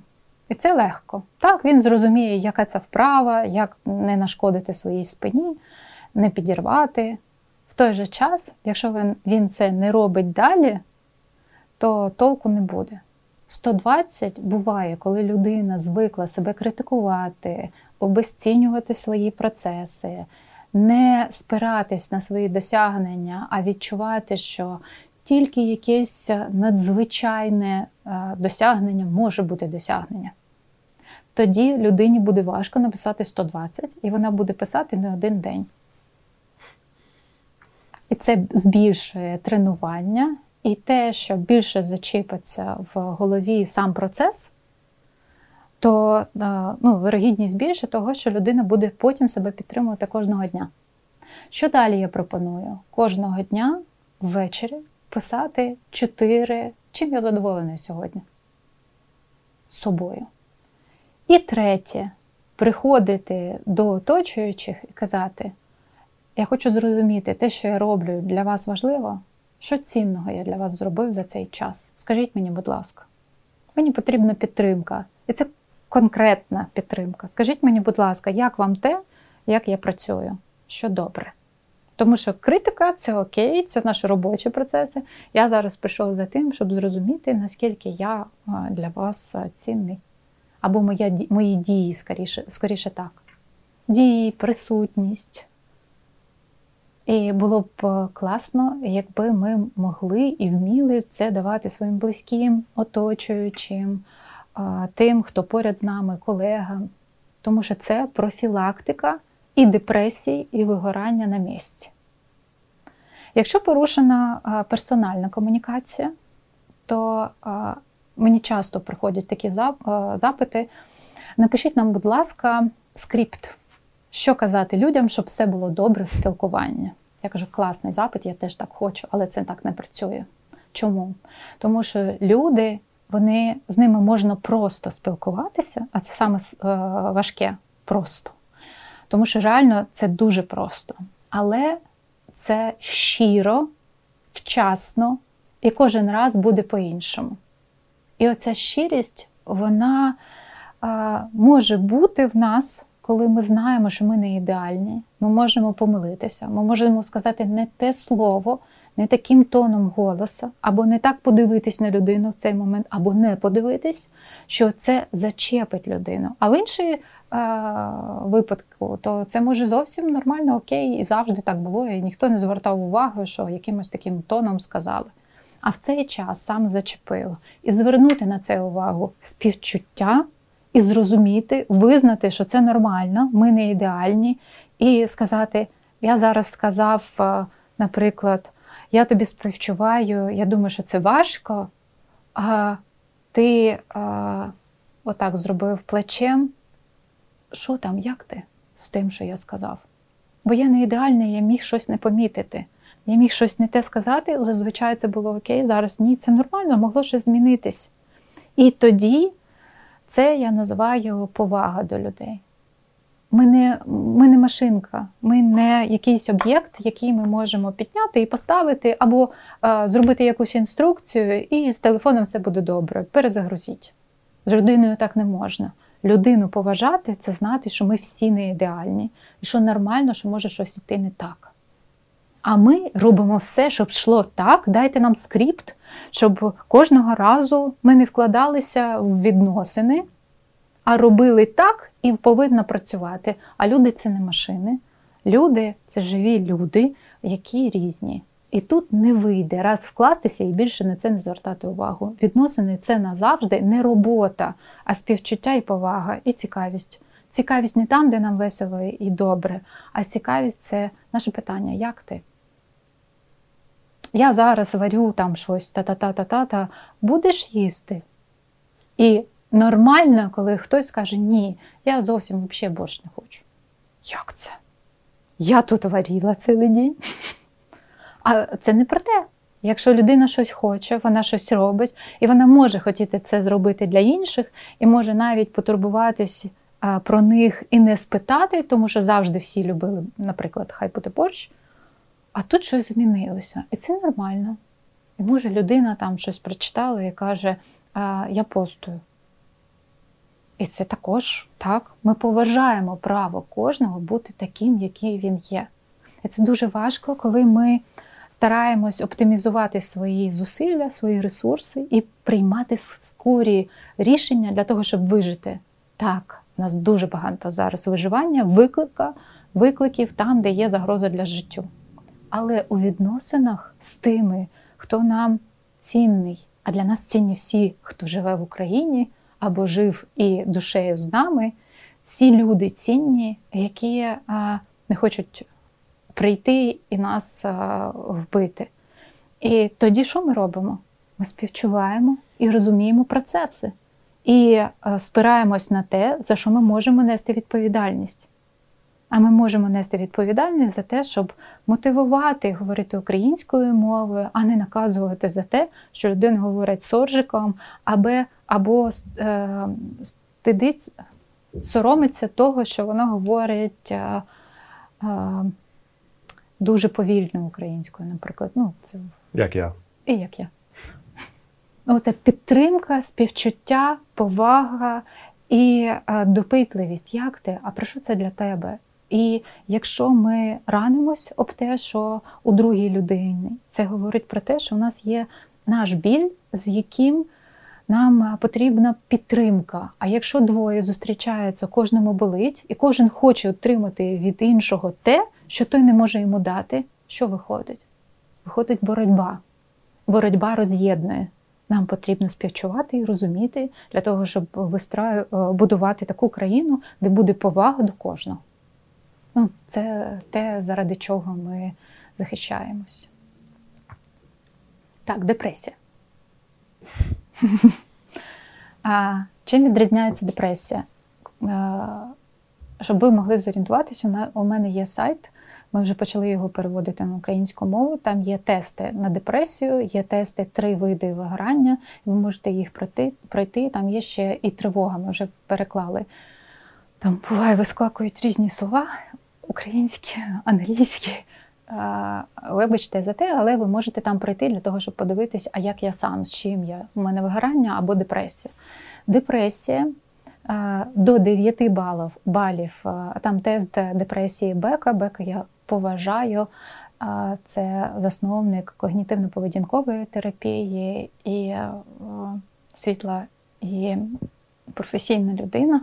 І це легко. Так, він зрозуміє, яка це вправа, як не нашкодити своїй спині, не підірвати. В той же час, якщо він, він це не робить далі, то толку не буде. 120 буває, коли людина звикла себе критикувати, обесцінювати свої процеси, не спиратись на свої досягнення, а відчувати, що тільки якесь надзвичайне е, досягнення може бути досягнення. Тоді людині буде важко написати 120, і вона буде писати не один день. І це збільшує тренування, і те, що більше зачіпиться в голові сам процес, то е, ну, вирогідність більше того, що людина буде потім себе підтримувати кожного дня. Що далі я пропоную? Кожного дня ввечері писати чотири, чим я задоволений сьогодні з собою. І третє приходити до оточуючих і казати: я хочу зрозуміти, те, що я роблю, для вас важливо, що цінного я для вас зробив за цей час. Скажіть мені, будь ласка, мені потрібна підтримка. І це конкретна підтримка. Скажіть мені, будь ласка, як вам те, як я працюю? Що добре? Тому що критика це окей, це наші робочі процеси. Я зараз прийшов за тим, щоб зрозуміти, наскільки я для вас цінний. Або моя, мої дії, скоріше, скоріше так. Дії, присутність. І було б класно, якби ми могли і вміли це давати своїм близьким, оточуючим, тим, хто поряд з нами, колегам. Тому що це профілактика і депресії, і вигорання на місці. Якщо порушена персональна комунікація, то мені часто приходять такі запити. Напишіть нам, будь ласка, скрипт, що казати людям, щоб все було добре в спілкуванні. Я кажу, класний запит, я теж так хочу, але це так не працює. Чому? Тому що люди, вони з ними можна просто спілкуватися, а це саме важке просто. Тому що реально це дуже просто. Але це щиро, вчасно і кожен раз буде по-іншому. І оця щирість, вона а, може бути в нас, коли ми знаємо, що ми не ідеальні. Ми можемо помилитися, ми можемо сказати не те слово, не таким тоном голоса, або не так подивитись на людину в цей момент, або не подивитись, що це зачепить людину. А в іншій е, випадку, то це може зовсім нормально, окей, і завжди так було, і ніхто не звертав увагу, що якимось таким тоном сказали. А в цей час сам зачепило. І звернути на це увагу співчуття і зрозуміти, визнати, що це нормально, ми не ідеальні, і сказати: я зараз сказав, е, наприклад, я тобі співчуваю, я думаю, що це важко, а ти а, отак зробив плечем. Що там, як ти з тим, що я сказав? Бо я не ідеальний, я міг щось не помітити. Я міг щось не те сказати, але зазвичай це було окей, зараз ні, це нормально, могло щось змінитись. І тоді це я називаю повага до людей. Ми не ми не машинка, ми не якийсь об'єкт, який ми можемо підняти і поставити, або е, зробити якусь інструкцію, і з телефоном все буде добре. Перезагрузіть. З людиною так не можна. Людину поважати це знати, що ми всі не ідеальні, і що нормально, що може щось іти не так. А ми робимо все, щоб йшло так. Дайте нам скрипт, щоб кожного разу ми не вкладалися в відносини а робили так і повинна працювати. А люди це не машини. Люди це живі люди, які різні. І тут не вийде раз вкластися і більше на це не звертати увагу. Відносини це назавжди не робота, а співчуття і повага, і цікавість. Цікавість не там, де нам весело і добре, а цікавість це наше питання: як ти? Я зараз варю там щось, та-та-та-та-та, будеш їсти. І Нормально, коли хтось каже, ні, я зовсім взагалі борщ не хочу. Як це? Я тут варіла цілий день. А це не про те. Якщо людина щось хоче, вона щось робить, і вона може хотіти це зробити для інших, і може навіть потурбуватись про них і не спитати, тому що завжди всі любили, наприклад, хай буде борщ, а тут щось змінилося. І це нормально. І може людина там щось прочитала і каже, я постую. І це також так. Ми поважаємо право кожного бути таким, який він є. І це дуже важко, коли ми стараємось оптимізувати свої зусилля, свої ресурси і приймати скорі рішення для того, щоб вижити. Так, у нас дуже багато зараз виживання, виклика, викликів там, де є загроза для життя. Але у відносинах з тими, хто нам цінний, а для нас цінні всі, хто живе в Україні або жив і душею з нами, всі люди цінні, які не хочуть прийти і нас вбити. І тоді що ми робимо? Ми співчуваємо і розуміємо процеси, і спираємось на те, за що ми можемо нести відповідальність. А ми можемо нести відповідальність за те, щоб мотивувати говорити українською мовою, а не наказувати за те, що людина говорить соржиком, або або е, стидить, соромиться того, що вона говорить е, е, дуже повільно українською, наприклад. Ну, це... Як я. І як я. Оце підтримка, співчуття, повага і е, допитливість. Як ти? А про що це для тебе? І якщо ми ранимось об те, що у другій людині це говорить про те, що у нас є наш біль, з яким нам потрібна підтримка. А якщо двоє зустрічаються, кожному болить, і кожен хоче отримати від іншого те, що той не може йому дати, що виходить? Виходить боротьба. Боротьба роз'єднує. Нам потрібно співчувати і розуміти для того, щоб вистраю, будувати таку країну, де буде повага до кожного. Ну, Це те, заради чого ми захищаємось. Так, депресія. А Чим відрізняється депресія? Щоб ви могли зорієнтуватися, у мене є сайт. Ми вже почали його переводити на українську мову. Там є тести на депресію, є тести три види вигорання, ви можете їх пройти. пройти. Там є ще і тривога. Ми вже переклали. Там буває, вискакують різні слова українські, англійські. Вибачте за те, але ви можете там прийти для того, щоб подивитись, а як я сам, з чим я. У мене вигорання або депресія. Депресія до 9 балів, балів там тест депресії Бека. Бека я поважаю. Це засновник когнітивно-поведінкової терапії і світла і професійна людина.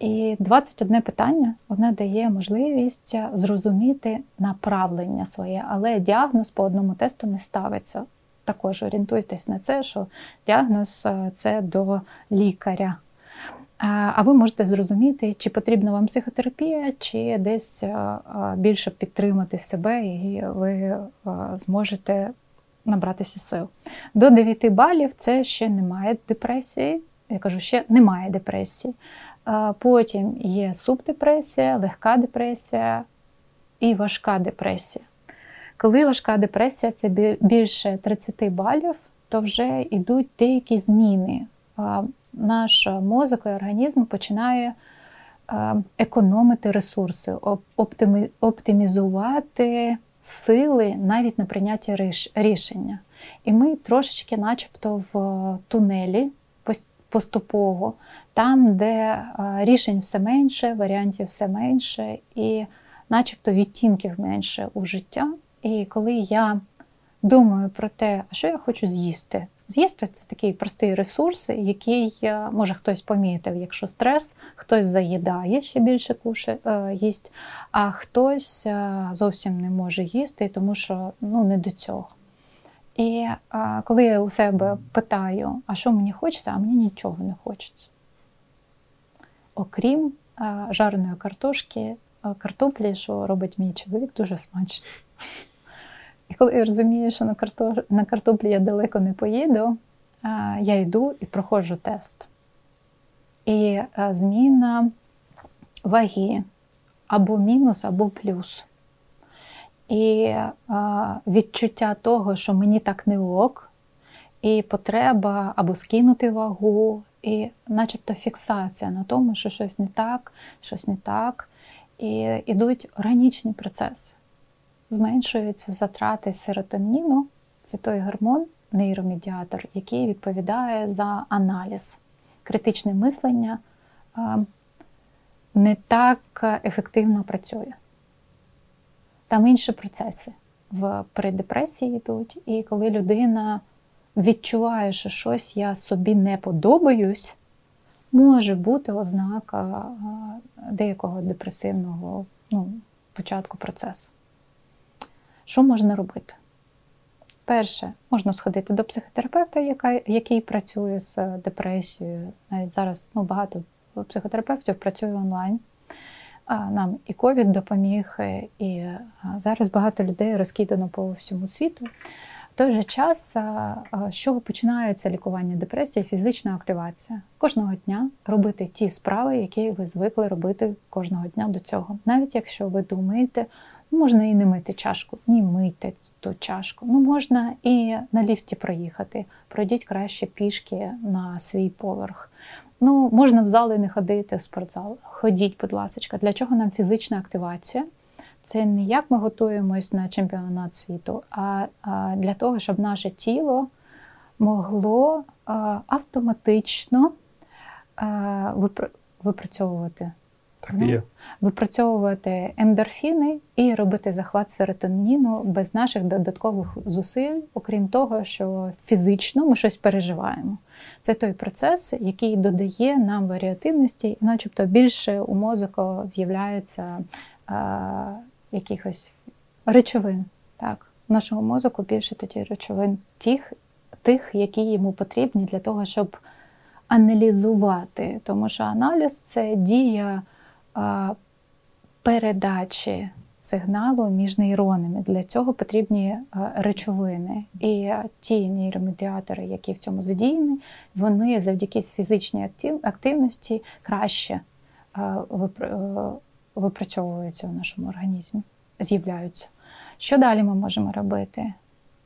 І 21 питання воно дає можливість зрозуміти направлення своє, але діагноз по одному тесту не ставиться. Також орієнтуйтесь на це, що діагноз е, це до лікаря. А ви можете зрозуміти, чи потрібна вам психотерапія, чи десь е, е, більше підтримати себе, і ви зможете набратися сил. До 9 балів це ще немає депресії. Я кажу, ще немає депресії. Потім є субдепресія, легка депресія і важка депресія. Коли важка депресія це більше 30 балів, то вже йдуть деякі зміни. Наш мозок і організм починає економити ресурси, оптимізувати сили навіть на прийняття рішення. І ми трошечки, начебто, в тунелі поступово, там, де е, рішень все менше, варіантів все менше, і начебто відтінків менше у життя. І коли я думаю про те, що я хочу з'їсти. З'їсти це такий простий ресурс, який е, може хтось помітив, якщо стрес, хтось заїдає ще більше куше, їсть, а хтось е, зовсім не може їсти, тому що ну, не до цього. І коли я у себе питаю, а що мені хочеться, а мені нічого не хочеться. Окрім а, жареної картошки, картоплі, що робить мій чоловік, дуже смачно. І коли я розумію, що на, карто... на картоплі я далеко не поїду, а, я йду і проходжу тест. І зміна ваги або мінус, або плюс. І відчуття того, що мені так не ок, і потреба або скинути вагу, і начебто фіксація на тому, що щось не так, щось не так. І йдуть органічні процеси. Зменшуються затрати серотоніну, це той гормон, нейромедіатор, який відповідає за аналіз. Критичне мислення не так ефективно працює. Там інші процеси в при депресії йдуть, і коли людина відчуває, що щось я собі не подобаюсь, може бути ознака деякого депресивного ну, початку процесу. Що можна робити? Перше, можна сходити до психотерапевта, яка, який працює з депресією. Навіть зараз ну, багато психотерапевтів працює онлайн. Нам і ковід допоміг, і зараз багато людей розкидано по всьому світу. Той же час, з чого починається лікування депресії, фізична активація. Кожного дня робити ті справи, які ви звикли робити кожного дня до цього. Навіть якщо ви думаєте, ну, можна і не мити чашку, ні мити ту чашку. Ну можна і на ліфті проїхати. Пройдіть краще пішки на свій поверх. Ну, можна в зали не ходити в спортзал. Ходіть, будь ласка. Для чого нам фізична активація? Це не як ми готуємось на чемпіонат світу, а для того, щоб наше тіло могло автоматично випрацьовувати так є. випрацьовувати ендорфіни і робити захват серотоніну без наших додаткових зусиль, окрім того, що фізично ми щось переживаємо. Це той процес, який додає нам варіативності, начебто більше у мозку з'являється якихось речовин. Так, в нашому мозку більше тоді речовин тих, тих, які йому потрібні для того, щоб аналізувати. Тому що аналіз це дія а, передачі сигналу між нейронами. Для цього потрібні речовини. І ті нейромедіатори, які в цьому задіяні, вони завдяки фізичній активності краще е, випрацьовуються в нашому організмі, з'являються. Що далі ми можемо робити?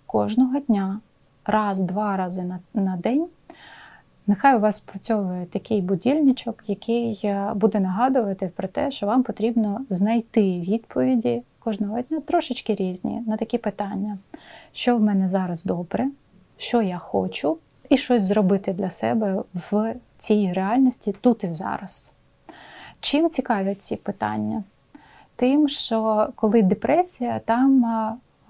Кожного дня, раз-два рази на, на день. Нехай у вас спрацьовує такий будильничок, який е, буде нагадувати про те, що вам потрібно знайти відповіді кожного дня трошечки різні на такі питання, що в мене зараз добре, що я хочу, і щось зробити для себе в цій реальності тут і зараз. Чим цікавлять ці питання? Тим, що коли депресія, там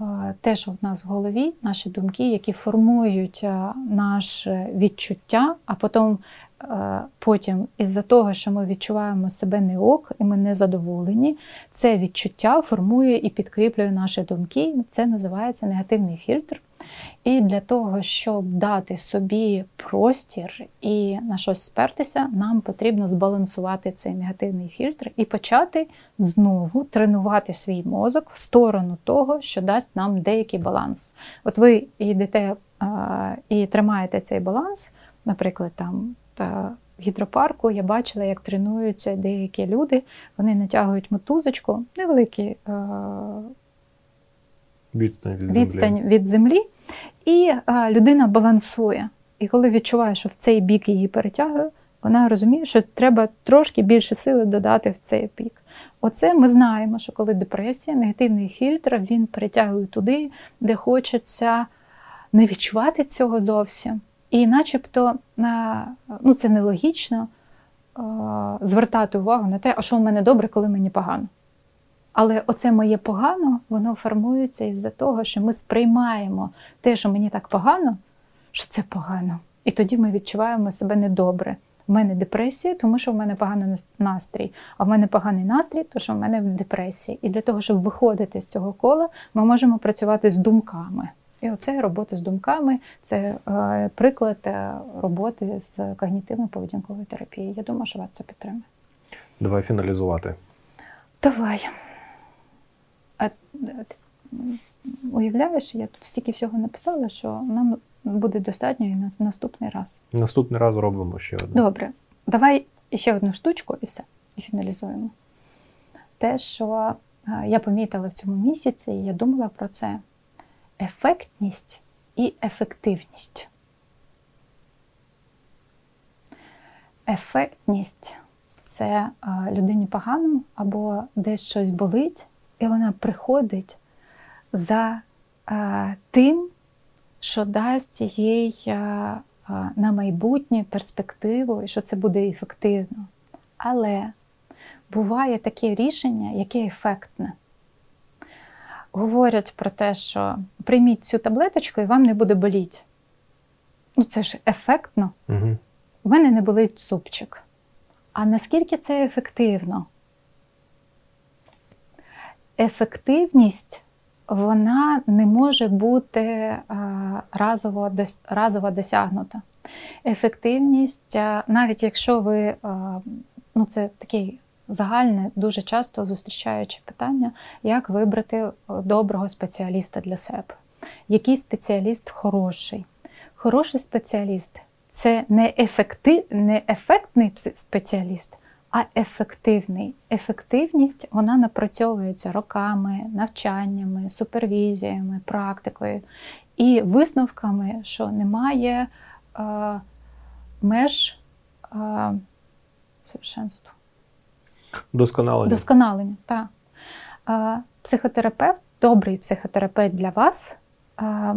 е, те, що в нас в голові, наші думки, які формують наше відчуття, а потім, потім із-за того, що ми відчуваємо себе не ок, і ми не задоволені, це відчуття формує і підкріплює наші думки. Це називається негативний фільтр. І для того, щоб дати собі простір і на щось спертися, нам потрібно збалансувати цей негативний фільтр і почати знову тренувати свій мозок в сторону того, що дасть нам деякий баланс. От ви йдете а, і тримаєте цей баланс, наприклад, там. Та, в гідропарку я бачила, як тренуються деякі люди, вони натягують мотузочку, невеликі відстань від відстань землі. від землі, і а, людина балансує. І коли відчуває, що в цей бік її перетягує, вона розуміє, що треба трошки більше сили додати в цей бік. Оце ми знаємо, що коли депресія, негативний фільтр, він перетягує туди, де хочеться не відчувати цього зовсім. І начебто ну, це нелогічно звертати увагу на те, а що в мене добре, коли мені погано. Але оце моє погано, воно формується із-за того, що ми сприймаємо те, що мені так погано, що це погано. І тоді ми відчуваємо себе недобре. У мене депресія, тому що в мене поганий настрій. А в мене поганий настрій, тому що в мене депресія. І для того, щоб виходити з цього кола, ми можемо працювати з думками. І оце робота з думками це е, приклад е, роботи з когнітивно-поведінковою терапією. Я думаю, що вас це підтримує. Давай фіналізувати. Давай. А уявляєш, я тут стільки всього написала, що нам буде достатньо і на наступний раз. Наступний раз робимо ще одне. Добре. Давай ще одну штучку і все. І фіналізуємо. Те, що я помітила в цьому місяці, і я думала про це: ефектність і ефективність. Ефектність це людині погано або десь щось болить, і вона приходить за тим, що дасть їй на майбутнє перспективу і що це буде ефективно. Але буває таке рішення, яке ефектне. Говорять про те, що прийміть цю таблеточку і вам не буде боліти. Ну, це ж ефектно. Угу. У мене не болить супчик. А наскільки це ефективно? Ефективність вона не може бути разово разово досягнута. Ефективність, навіть якщо ви, ну це такий загальне, дуже часто зустрічаючи питання, як вибрати доброго спеціаліста для себе. Який спеціаліст хороший? Хороший спеціаліст це не, ефектив, не ефектний спеціаліст, а ефективний. Ефективність вона напрацьовується роками, навчаннями, супервізіями, практикою і висновками, що немає е, меж е, совершенству. Досконалення. Досконалення, так. Е, психотерапевт, добрий психотерапевт для вас. Е,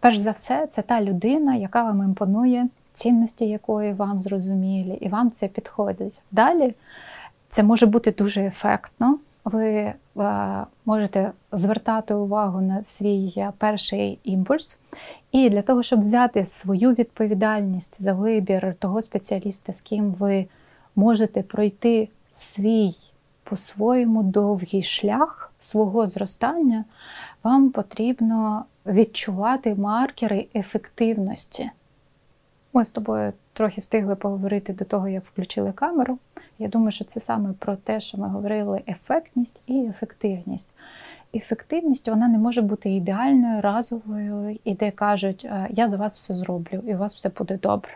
перш за все, це та людина, яка вам імпонує цінності якої вам зрозумілі, і вам це підходить. Далі це може бути дуже ефектно. Ви е, можете звертати увагу на свій перший імпульс, і для того, щоб взяти свою відповідальність за вибір того спеціаліста, з ким ви можете пройти свій по-своєму довгий шлях свого зростання, вам потрібно відчувати маркери ефективності. Ми з тобою трохи встигли поговорити до того, як включили камеру. Я думаю, що це саме про те, що ми говорили: ефектність і ефективність. Ефективність вона не може бути ідеальною, разовою, і де кажуть, «Е, я за вас все зроблю, і у вас все буде добре.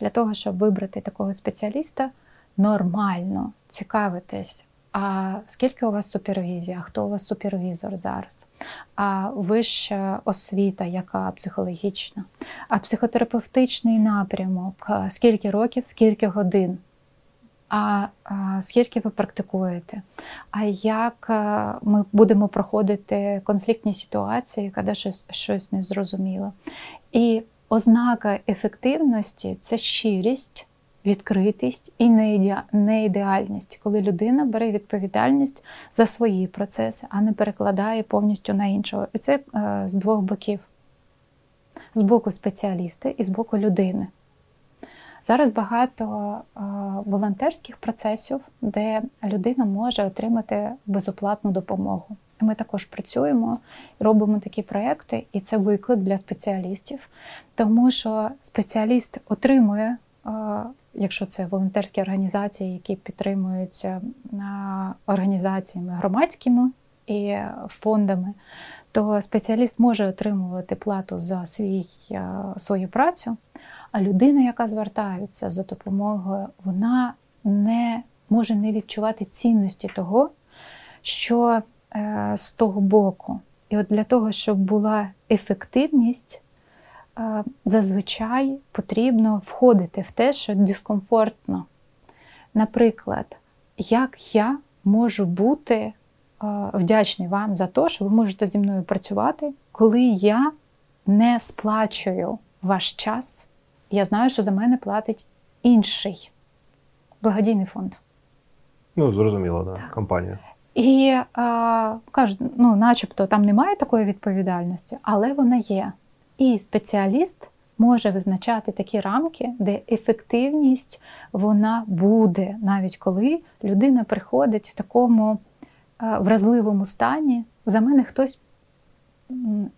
Для того, щоб вибрати такого спеціаліста, нормально цікавитись а скільки у вас супервізія? Хто у вас супервізор зараз? А вища освіта, яка психологічна, а психотерапевтичний напрямок, скільки років, скільки годин? А, скільки ви практикуєте? А як ми будемо проходити конфліктні ситуації, коли щось щось незрозуміло? І ознака ефективності це щирість, відкритість і неідеальність, коли людина бере відповідальність за свої процеси, а не перекладає повністю на іншого. І це е, з двох боків: з боку спеціаліста і з боку людини. Зараз багато е, волонтерських процесів, де людина може отримати безоплатну допомогу. Ми також працюємо, робимо такі проекти, і це виклик для спеціалістів, тому що спеціаліст отримує якщо це волонтерські організації, які підтримуються організаціями громадськими і фондами, то спеціаліст може отримувати плату за свій, свою працю, а людина, яка звертається за допомогою, вона не може не відчувати цінності того, що е, з того боку. І от для того, щоб була ефективність, зазвичай потрібно входити в те, що дискомфортно. Наприклад, як я можу бути вдячний вам за те, що ви можете зі мною працювати, коли я не сплачую ваш час, я знаю, що за мене платить інший благодійний фонд. Ну, зрозуміло, да, компанія. І а, кажуть, ну, начебто там немає такої відповідальності, але вона є. І спеціаліст може визначати такі рамки, де ефективність вона буде, навіть коли людина приходить в такому е, вразливому стані. За мене хтось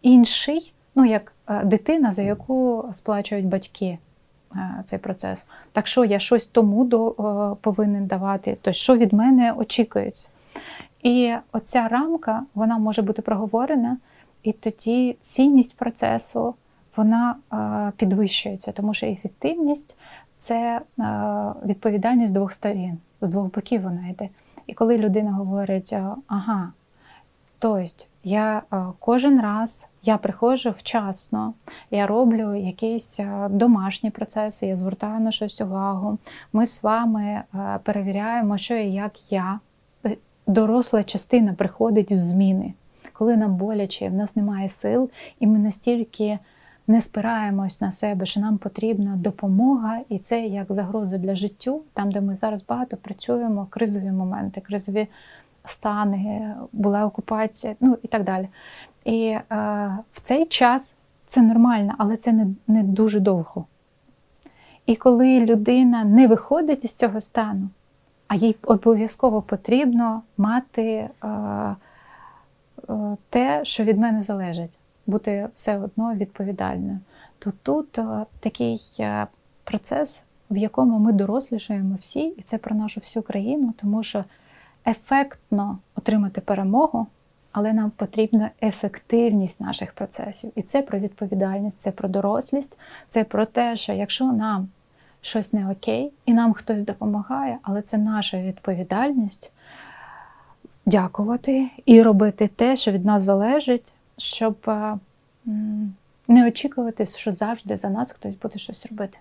інший, ну як е, дитина, за яку сплачують батьки е, цей процес. Так що я щось тому до, повинен давати, то що від мене очікується. І оця рамка вона може бути проговорена. І тоді цінність процесу вона підвищується, тому що ефективність це відповідальність з двох сторін, з двох боків вона йде. І коли людина говорить, ага, тобто я кожен раз я приходжу вчасно, я роблю якісь домашні процеси, я звертаю на щось увагу. Ми з вами перевіряємо, що і як я. Доросла частина приходить в зміни коли нам боляче, в нас немає сил, і ми настільки не спираємось на себе, що нам потрібна допомога, і це як загроза для життю, там, де ми зараз багато працюємо, кризові моменти, кризові стани, була окупація, ну і так далі. І е, в цей час це нормально, але це не, не дуже довго. І коли людина не виходить із цього стану, а їй обов'язково потрібно мати е, те, що від мене залежить, бути все одно відповідальною. То тут е, такий е, процес, в якому ми дорослішаємо всі, і це про нашу всю країну, тому що ефектно отримати перемогу, але нам потрібна ефективність наших процесів. І це про відповідальність, це про дорослість, це про те, що якщо нам щось не окей, і нам хтось допомагає, але це наша відповідальність дякувати і робити те, що від нас залежить, щоб е, не очікувати, що завжди за нас хтось буде щось робити.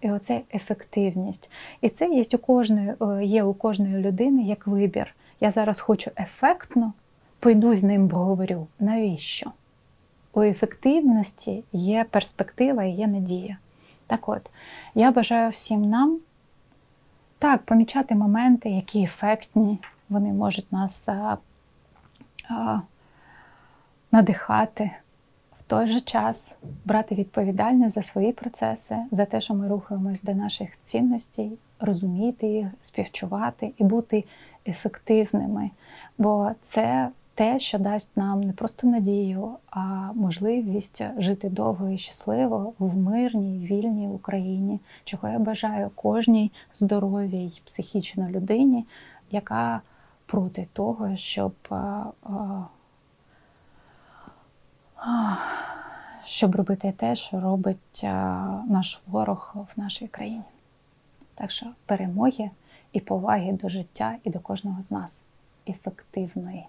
І оце ефективність. І це є у кожної, е, є у кожної людини як вибір. Я зараз хочу ефектно, пойду з ним поговорю. Навіщо? У ефективності є перспектива і є надія. Так от, я бажаю всім нам так, помічати моменти, які ефектні, вони можуть нас а, а, надихати. В той же час брати відповідальність за свої процеси, за те, що ми рухаємось до наших цінностей, розуміти їх, співчувати і бути ефективними. Бо це те, що дасть нам не просто надію, а можливість жити довго і щасливо в мирній, вільній Україні, чого я бажаю кожній здоровій психічно людині, яка проти того, щоб щоб робити те, що робить наш ворог в нашій країні. Так що перемоги і поваги до життя і до кожного з нас ефективної.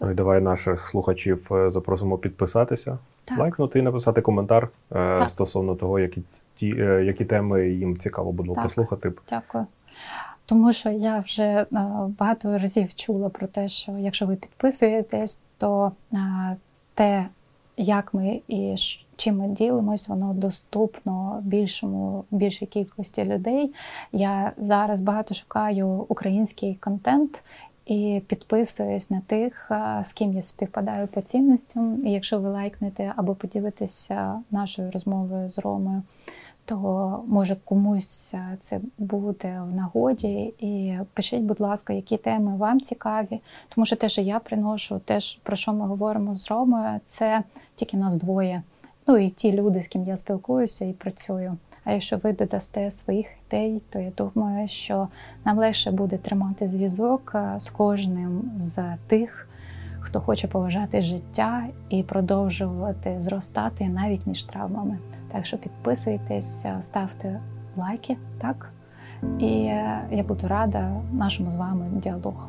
Ну і давай наших слухачів е, запросимо підписатися, так. лайкнути і написати коментар е, так. стосовно того, які ті, е, які теми їм цікаво було так. послухати. Дякую. Тому що я вже багато разів чула про те, що якщо ви підписуєтесь, то те, як ми і чим ми ділимось, воно доступно більшому більшій кількості людей. Я зараз багато шукаю український контент і підписуюсь на тих, з ким я співпадаю по цінностям. І якщо ви лайкнете або поділитеся нашою розмовою з Ромою, то може комусь це буде в нагоді. І пишіть, будь ласка, які теми вам цікаві, тому що те, що я приношу, те, про що ми говоримо з Ромою, це тільки нас двоє. Ну і ті люди, з ким я спілкуюся і працюю. А якщо ви додасте своїх ідей, то я думаю, що нам легше буде тримати зв'язок е, з кожним з тих, хто хоче поважати життя і продовжувати зростати навіть між травмами. Так що підписуйтесь, е, ставте лайки, так? І е, я буду рада нашому з вами діалогу.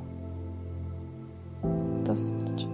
До зустрічі!